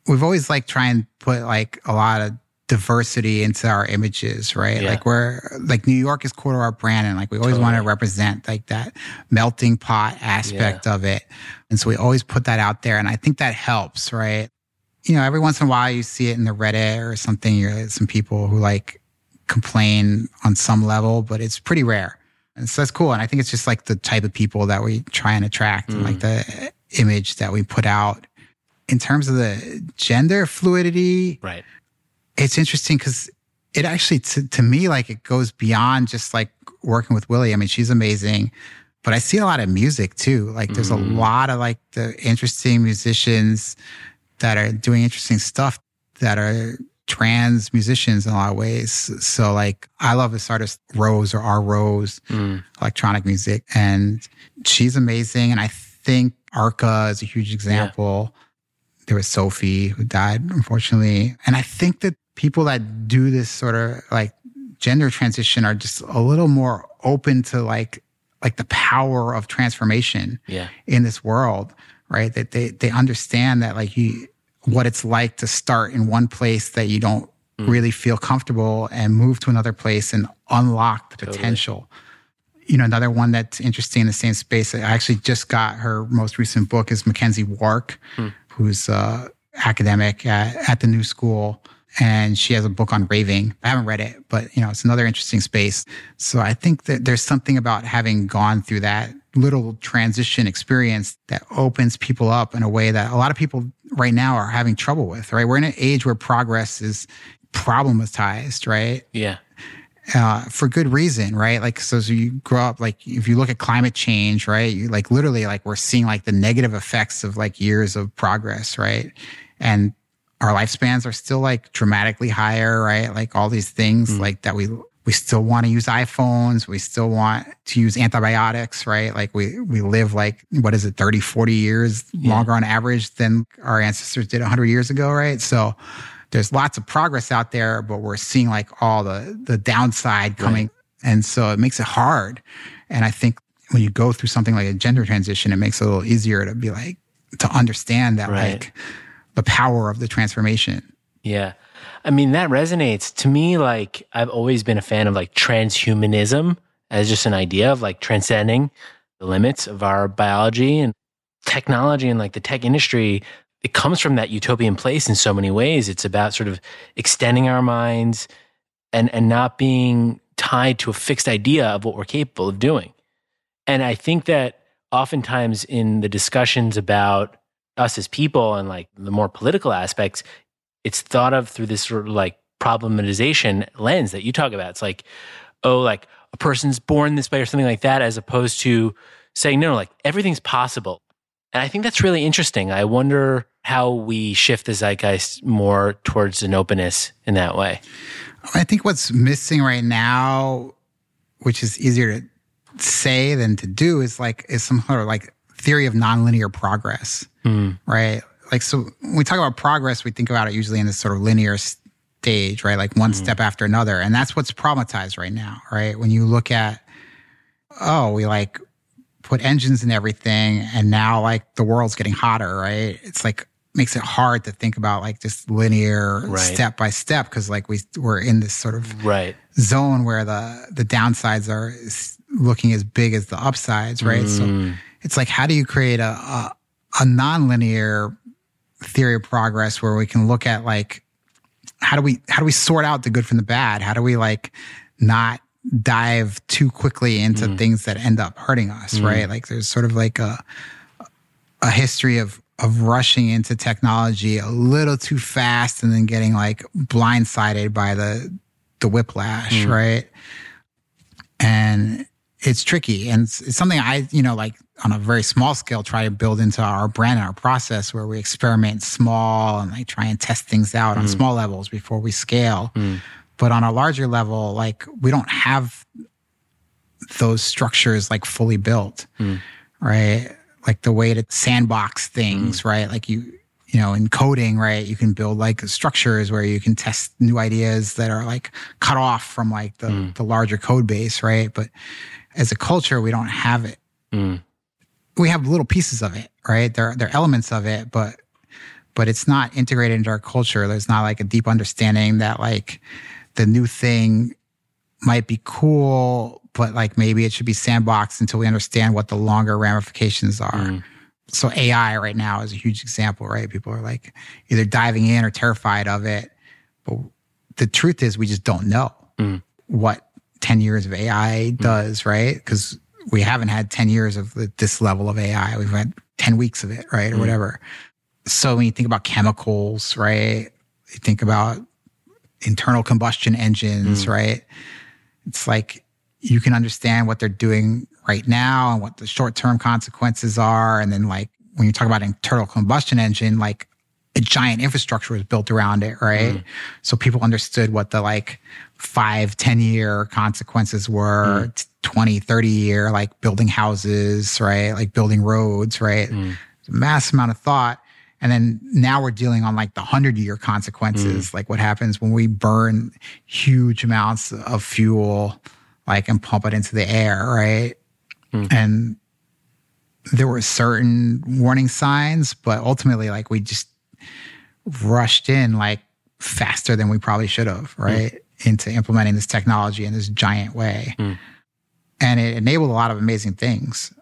we've always like try and put like a lot of diversity into our images, right? Yeah. Like we're like New York is core to our brand and like we always totally. want to represent like that melting pot aspect yeah. of it. And so we always put that out there. And I think that helps, right? You know, every once in a while you see it in the Reddit or something, you're some people who like complain on some level, but it's pretty rare. And so that's cool. And I think it's just like the type of people that we try and attract mm. and like mm. the image that we put out in terms of the gender fluidity, right? It's interesting because it actually, to, to me, like it goes beyond just like working with Willie. I mean, she's amazing, but I see a lot of music too. Like there's mm. a lot of like the interesting musicians that are doing interesting stuff that are trans musicians in a lot of ways. So like I love this artist Rose or Rrose, mm. electronic music, and she's amazing. And I think Arca is a huge example. Yeah there was Sophie who died, unfortunately. And I think that people that do this sort of like gender transition are just a little more open to like like the power of transformation yeah. in this world, right? That they they understand that like you what it's like to start in one place that you don't mm. really feel comfortable and move to another place and unlock the totally. potential. You know, another one that's interesting in the same space. I actually just got her most recent book is McKenzie Wark, mm who's uh, academic at, at the New School, and she has a book on raving. I haven't read it, but you know, it's another interesting space. So I think that there's something about having gone through that little transition experience that opens people up in a way that a lot of people right now are having trouble with, right? We're in an age where progress is problematized, right? Yeah uh, for good reason, right? Like, so as you grow up, like, if you look at climate change, right? You like literally, like, we're seeing like the negative effects of like years of progress, right? And our lifespans are still like dramatically higher, right? Like all these things mm. like that we, we still want to use iPhones. We still want to use antibiotics, right? Like we, we live like, what is it, 30, 40 years yeah. longer on average than our ancestors did 100 years ago, right? So, there's lots of progress out there, but we're seeing like all the the downside coming, right. and so it makes it hard. And I think when you go through something like a gender transition, it makes it a little easier to be like to understand that right. like the power of the transformation. Yeah. I mean, that resonates to me. Like, I've always been a fan of like transhumanism as just an idea of like transcending the limits of our biology and technology and like the tech industry it comes from that utopian place in so many ways. It's about sort of extending our minds and and not being tied to a fixed idea of what we're capable of doing. And I think that oftentimes in the discussions about us as people and like the more political aspects, it's thought of through this sort of like problematization lens that you talk about. It's like, oh, like a person's born this way or something like that, as opposed to saying, no, like everything's possible. And I think that's really interesting. I wonder how we shift the zeitgeist more towards an openness in that way. I think what's missing right now, which is easier to say than to do, is like is some sort of like theory of nonlinear progress, mm. right? Like so, when we talk about progress, we think about it usually in this sort of linear stage, right? Like one mm. step after another, and that's what's problematized right now, right? When you look at, oh, we like put engines in everything and now like the world's getting hotter, right? It's like makes it hard to think about like just linear right. step by step because like we we're in this sort of right zone where the the downsides are looking as big as the upsides, right? Mm. So it's like how do you create a, a a nonlinear theory of progress where we can look at like how do we how do we sort out the good from the bad? How do we like not dive too quickly into Mm. things that end up hurting us, right? Like there's sort of like a a history of of rushing into technology a little too fast and then getting like blindsided by the the whiplash, mm. right? And it's tricky and it's, it's something I, you know, like on a very small scale try to build into our brand and our process where we experiment small and like try and test things out on mm. small levels before we scale. Mm. But on a larger level, like we don't have those structures like fully built, right? Like the way to sandbox things, right? Like you, you know, in coding, right? You can build like structures where you can test new ideas that are like cut off from like the, the larger code base, right? But as a culture, we don't have it. Mm. We have little pieces of it, right? There, there are elements of it, but but it's not integrated into our culture. There's not like a deep understanding that like the new thing might be cool, but like maybe it should be sandboxed until we understand what the longer ramifications are. Mm. So AI right now is a huge example, right? People are like either diving in or terrified of it. But the truth is we just don't know mm. what 10 years of AI mm. does, right? Because we haven't had 10 years of this level of AI. We've had 10 weeks of it, right? Or whatever. So when you think about chemicals, right? You think about internal combustion engines, right? It's like you can understand what they're doing right now and what the short term consequences are. And then, like, when you talk about internal combustion engine, like a giant infrastructure was built around it, right? Mm. So people understood what the like five, 10 year consequences were, mm. t- 20, 30 year, like building houses, right? Like building roads, right? Mm. A massive amount of thought. And then now we're dealing on like the hundred year consequences, like what happens when we burn huge amounts of fuel, like and pump it into the air, right? Mm-hmm. And there were certain warning signs, but ultimately, like we just rushed in like faster than we probably should have, mm. right? Into implementing this technology in this giant way. Mm. And it enabled a lot of amazing things.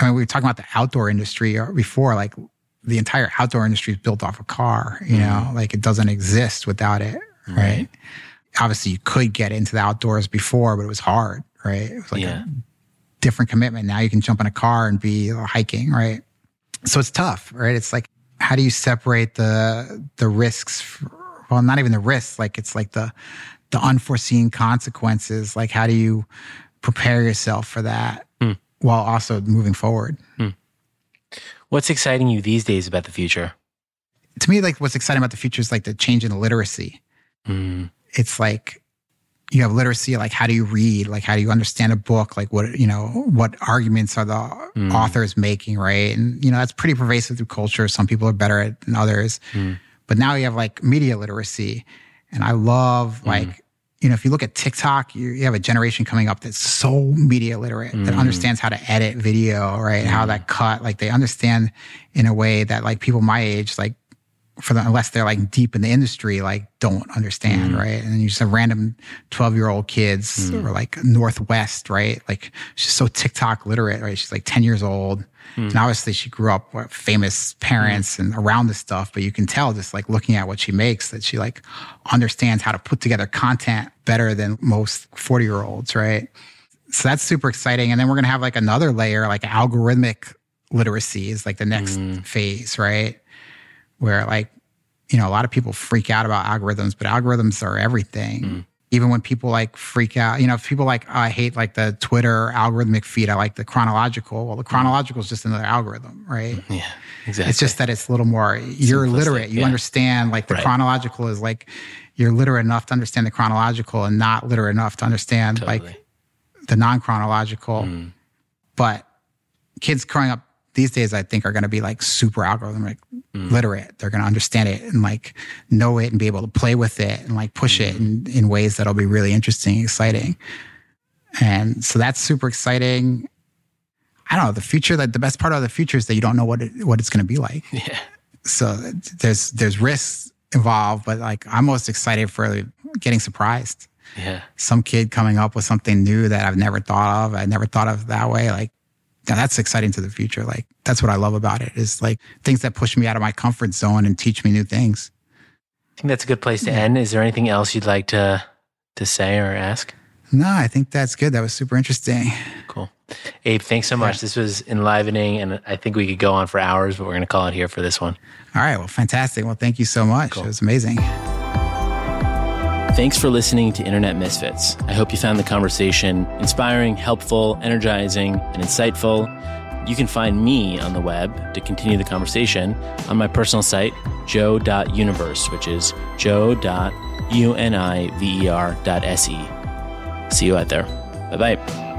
I mean, we were talking about the outdoor industry uh, before, like the entire outdoor industry is built off a car, you mm. know, like it doesn't exist without it, right? Obviously, you could get into the outdoors before, but it was hard, right? It was like Yeah. a different commitment. Now you can jump in a car and be hiking, right? So it's tough, right? It's like, how do you separate the the risks? f- Well, not even the risks. Like it's like the the unforeseen consequences. Like how do you prepare yourself for that while also moving forward? What's exciting you these days about the future? To me, like what's exciting about the future is like the change in literacy. Mm. It's like you have literacy. Like how do you read? Like how do you understand a book? Like what you know? What arguments are the hmm. authors making? Right? And you know that's pretty pervasive through culture. Some people are better at it than others. Hmm. But now you have like media literacy, and I love hmm. like you know if you look at TikTok, you, you have a generation coming up that's so media literate that understands how to edit video, right? How that cut, like they understand in a way that like people my age, like for the, unless they're like deep in the industry, like don't understand, mm. right? And then you just have random 12 year old kids mm. or like North West, right? Like she's so TikTok literate, right? She's like 10 years old. Mm. And obviously she grew up with famous parents and around this stuff, but you can tell just like looking at what she makes that she like understands how to put together content better than most 40 year olds, right? So that's super exciting. And then we're going to have like another layer, like algorithmic literacy is like the next phase, right? Where like you know a lot of people freak out about algorithms but algorithms are everything mm. even when people like freak out you know if people like oh, i hate like the twitter algorithmic feed i like the chronological well the mm. chronological is just another algorithm right Yeah, exactly. it's just that it's a little more you're Simplistic, literate you yeah. understand like the Right. chronological is like you're literate enough to understand the chronological and not literate enough to understand totally. like the non-chronological mm. but kids growing up these days i think are going to be like super algorithmic mm. literate they're going to understand it and like know it and be able to play with it and like push it mm. in, in ways that'll be really interesting exciting and so that's super exciting i don't know the future that the best part of the future is that you don't know what it, what it's going to be like yeah. so there's there's risks involved but like i'm most excited for getting surprised Yeah. some kid coming up with something new that I've never thought of. I never thought of that way. Like, now that's exciting to the future. Like, that's what I love about it is like things that push me out of my comfort zone and teach me new things. I think that's a good place to end. Is there anything else you'd like to to say or ask? No, I think that's good. That was super interesting. Cool. Abe, thanks so much. Yeah. This was enlivening, and I think we could go on for hours, but we're going to call it here for this one. All right. Well, fantastic. Well, thank you so much. Cool. It was amazing. Thanks for listening to Internet Misfits. I hope you found the conversation inspiring, helpful, energizing, and insightful. You can find me on the web to continue the conversation on my personal site, joe.universe, which is joe.univer.se. See you out there. Bye bye.